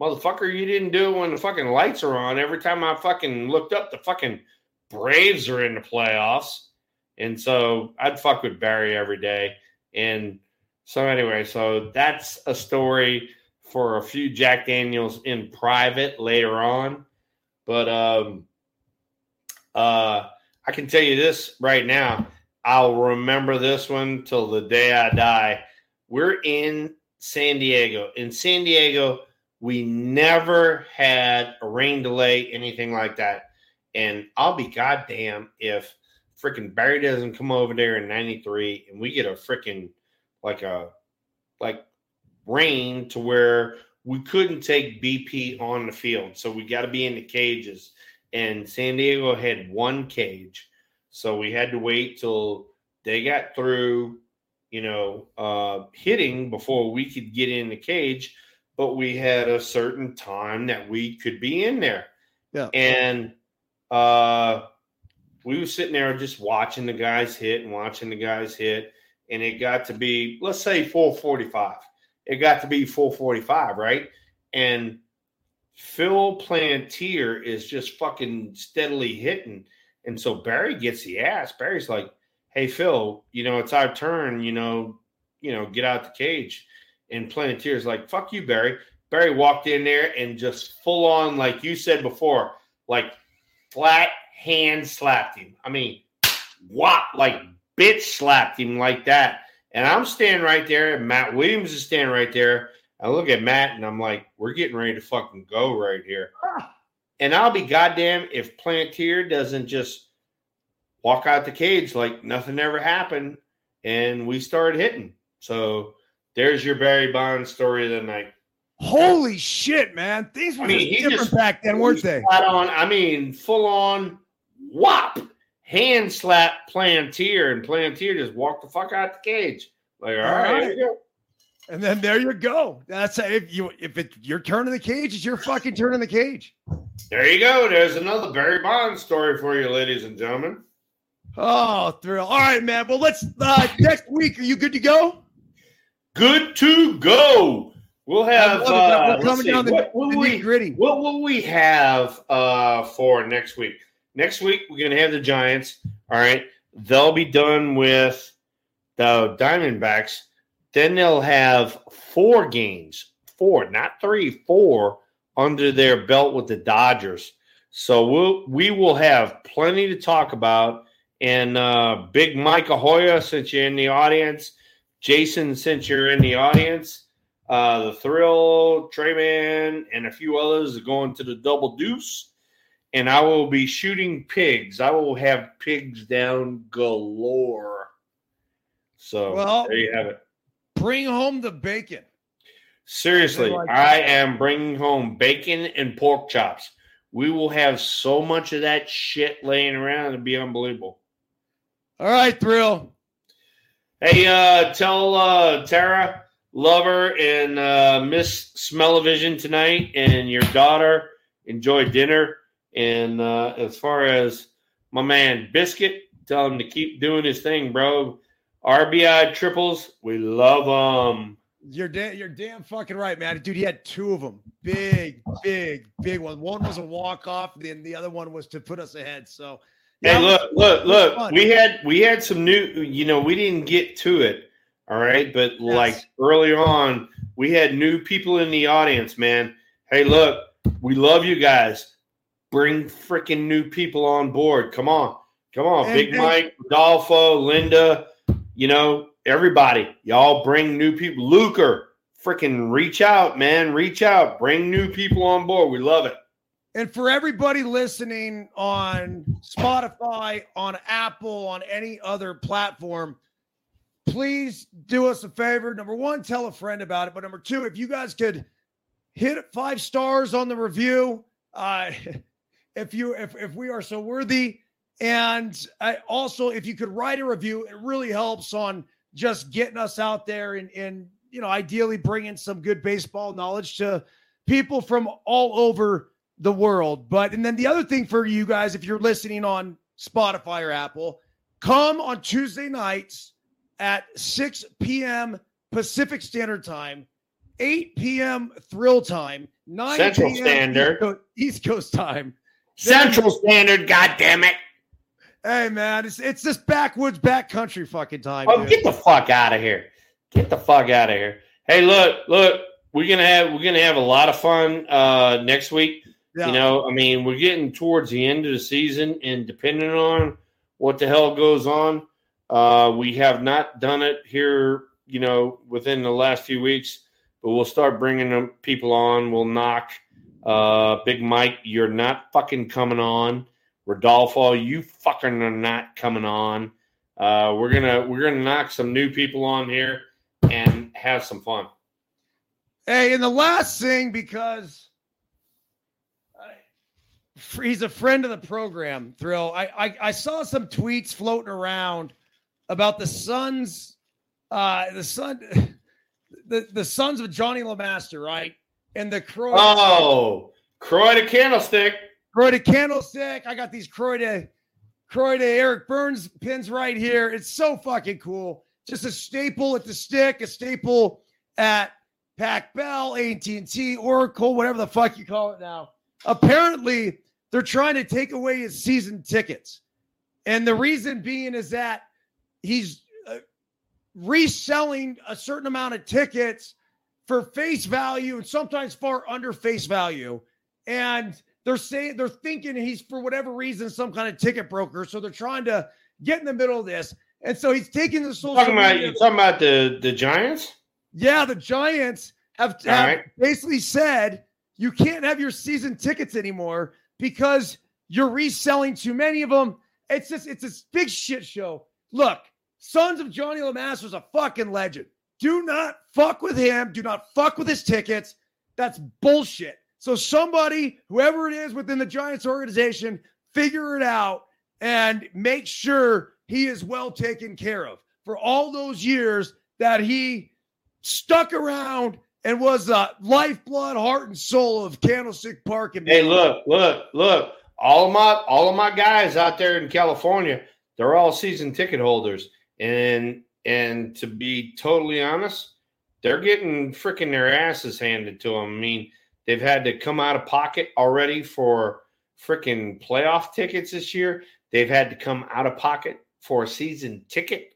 motherfucker, you didn't do it when the fucking lights are on. Every time I fucking looked up, the fucking Braves are in the playoffs. And so I'd fuck with Barry every day. And so anyway, so that's a story for a few Jack Daniels in private later on. But um uh I can tell you this right now. I'll remember this one till the day I die. We're in San Diego. In San Diego, we never had a rain delay, anything like that. And I'll be goddamn if freaking Barry doesn't come over there in 93 and we get a freaking like a like rain to where we couldn't take BP on the field. So we got to be in the cages. And San Diego had one cage. So we had to wait till they got through, you know, uh, hitting before we could get in the cage. But we had a certain time that we could be in there. Yeah. And uh, we were sitting there just watching the guys hit and watching the guys hit. And it got to be, let's say, 445. It got to be 445, right? And Phil Plantier is just fucking steadily hitting. And so Barry gets the ass. Barry's like, hey, Phil, you know, it's our turn, you know, you know, get out the cage. And Plantier's like, fuck you, Barry. Barry walked in there and just full on, like you said before, like flat hand slapped him. I mean, whop, like bitch slapped him like that. And I'm standing right there, and Matt Williams is standing right there. I look at Matt and I'm like, we're getting ready to fucking go right here. Ah. And I'll be goddamn if Plantier doesn't just walk out the cage like nothing ever happened and we started hitting. So there's your Barry Bonds story of the night. Holy shit, man. Things were I mean, different just- back then, weren't they? Flat on, I mean, full on whop, hand slap Plantier, and Plantier just walked the fuck out the cage. Like, all All right, right. here we go. And then there you go. That's if you if it's your turn in the cage, it's your fucking turn in the cage. There you go. There's another Barry Bonds story for you, ladies and gentlemen. Oh, thrill. All right, man. Well, let's uh next week. Are you good to go? Good to go. We'll have. It. Uh, We're coming see, down the, what, will we, nitty gritty. what will we have uh, for next week? Next week we're gonna have the Giants. All right, they'll be done with the Diamondbacks. Then they'll have four games, four, not three, four under their belt with the Dodgers. So we'll we will have plenty to talk about. And uh, Big Mike Ahoya, since you're in the audience, Jason, since you're in the audience, uh, the Thrill, Trayman, and a few others are going to the Double Deuce. And I will be shooting pigs. I will have pigs down galore. So Well- there you have it. Bring home the bacon. Seriously, like I that. am bringing home bacon and pork chops. We will have so much of that shit laying around it'll be unbelievable. All right, Thrill. Hey, uh, tell uh, Tara, love her, and uh, Miss Smell-O-Vision tonight, and your daughter enjoy dinner. And uh, as far as my man Biscuit, tell him to keep doing his thing, bro. RBI triples, we love them. You're da- you're damn fucking right, man. Dude, he had two of them. Big, big, big one. One was a walk off, then the other one was to put us ahead. So Hey, it was- look, look, look. fun. We had we had some new. You know, we didn't get to it. All right, but like early on, we had new people in the audience. Man, hey, look, we love you guys. Bring freaking new people on board. Come on, come on, And- Big and- Mike, Rodolfo, Linda. You know, everybody. Y'all bring new people. Luker, freaking reach out, man. Reach out. Bring new people on board. We love it. And for everybody listening on Spotify, on Apple, on any other platform, please do us a favor. Number one, tell a friend about it. But number two, if you guys could hit five stars on the review, uh, if you if if we are so worthy, and uh, also if you could write a review, it really helps on just getting us out there and and you know ideally bringing some good baseball knowledge to people from all over the world. But and then the other thing for you guys, if you're listening on Spotify or Apple, come on Tuesday nights at 6 p.m. Pacific Standard Time, 8 p.m. Thrill Time, 9 Central p.m. Standard. East Coast, East Coast Time. Central Standard. God damn it. Hey man, it's it's this backwoods backcountry fucking time. Oh, dude. get the fuck out of here! Get the fuck out of here! Hey, look, look, we're gonna have we're gonna have a lot of fun uh, next week. Yeah. You know, I mean, we're getting towards the end of the season, and depending on what the hell goes on, uh, we have not done it here. You know, within the last few weeks, but we'll start bringing them people on. We'll knock uh, Big Mike. You're not fucking coming on. Rodolfo, you fucking are not coming on. Uh, we're gonna we're gonna knock some new people on here and have some fun. Hey, and the last thing, because I, he's a friend of the program, Thrill. I, I I saw some tweets floating around about the sons, uh, the son, the the sons of Johnnie LeMaster, right? And the Croix, Oh, Croix de Candlestick. Croix de Candlestick. I got these Croix de Croix de Eric Byrnes pins right here. It's so fucking cool. Just a staple at the stick, a staple at Pac Bell, AT&T, Oracle, whatever the fuck you call it now. Apparently, they're trying to take away his season tickets. And the reason being is that he's uh, reselling a certain amount of tickets for face value and sometimes far under face value. And they're saying they're thinking he's for whatever reason some kind of ticket broker. So they're trying to get in the middle of this. And so he's taking the social Talking about media- you talking about the the Giants? yeah, the Giants have, have right. basically said you can't have your season tickets anymore because you're reselling too many of them. It's just it's a big shit show. Look, Sons of Johnnie LeMaster's a fucking legend. Do not fuck with him. Do not fuck with his tickets. That's bullshit. So somebody, whoever it is within the Giants organization, figure it out and make sure he is well taken care of for all those years that he stuck around and was the lifeblood, heart, and soul of Candlestick Park. And Hey, look, look, look! All of my all of my guys out there in California, they're all season ticket holders, and and to be totally honest, they're getting freaking their asses handed to them. I mean, they've had to come out of pocket already for freaking playoff tickets this year. They've had to come out of pocket for a season ticket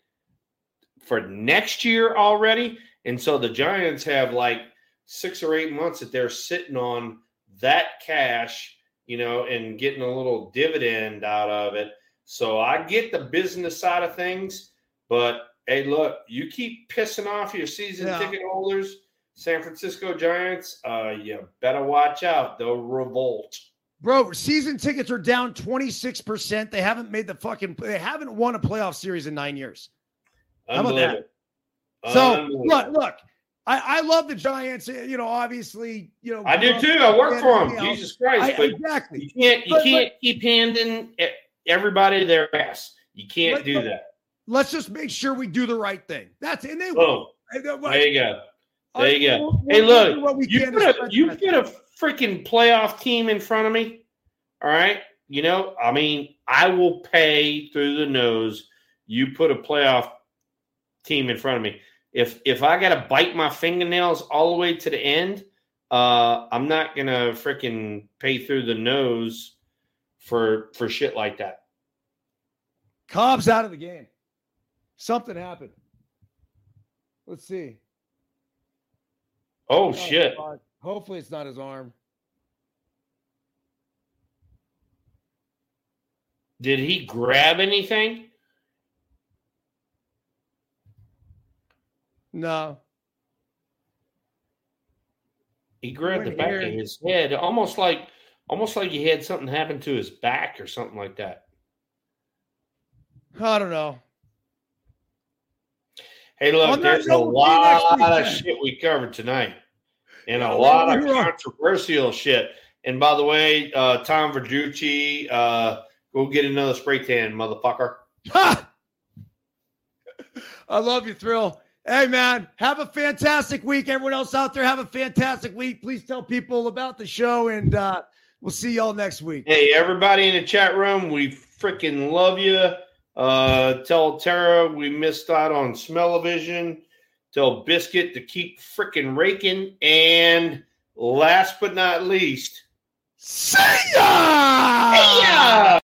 for next year already. And so the Giants have like six or eight months that they're sitting on that cash, you know, and getting a little dividend out of it. So I get the business side of things, but hey, look, you keep pissing off your season Yeah. ticket holders, San Francisco Giants, uh, you better watch out. They'll revolt. bro, season tickets are down 26%. They haven't made the fucking they haven't won a playoff series in nine years. How about that? So look, look, I, I love the Giants. You know, obviously, you know. I do too. I work for them. Jesus Christ! I, but exactly. you can't you But- can't keep handing everybody their ass. You can't But- do but- that. Let's just make sure we do the right thing. That's and they Boom. will. There you go. There you go. We'll- Hey, look, do what we You put a you put a freaking playoff team in front of me. All right. You know, I mean, I will pay through the nose. You put a playoff team in front of me. If if I gotta bite my fingernails all the way to the end, uh, I'm not gonna freaking pay through the nose for for shit like that. Cobb's out of the game. Something happened. Let's see. Oh shit. God. Hopefully it's not his arm. Did he grab anything? No. He grabbed the back here. of his head, almost like almost like he had something happen to his back or something like that. I don't know. Hey, look, there's a note, we'll see you lot week, of shit we covered tonight, and a lot of controversial shit. And by the way, uh, Tom Verducci, uh, go get another spray tan, motherfucker. Ha! I love you, Thrill. Hey, man, have a fantastic week. Everyone else out there, have a fantastic week. Please tell people about the show, and uh, we'll see y'all next week. Hey, everybody in the chat room, we freaking love you. Uh, tell Tara we missed out on Smell-O-Vision. Tell Biscuit to keep freaking raking. And last but not least, See ya!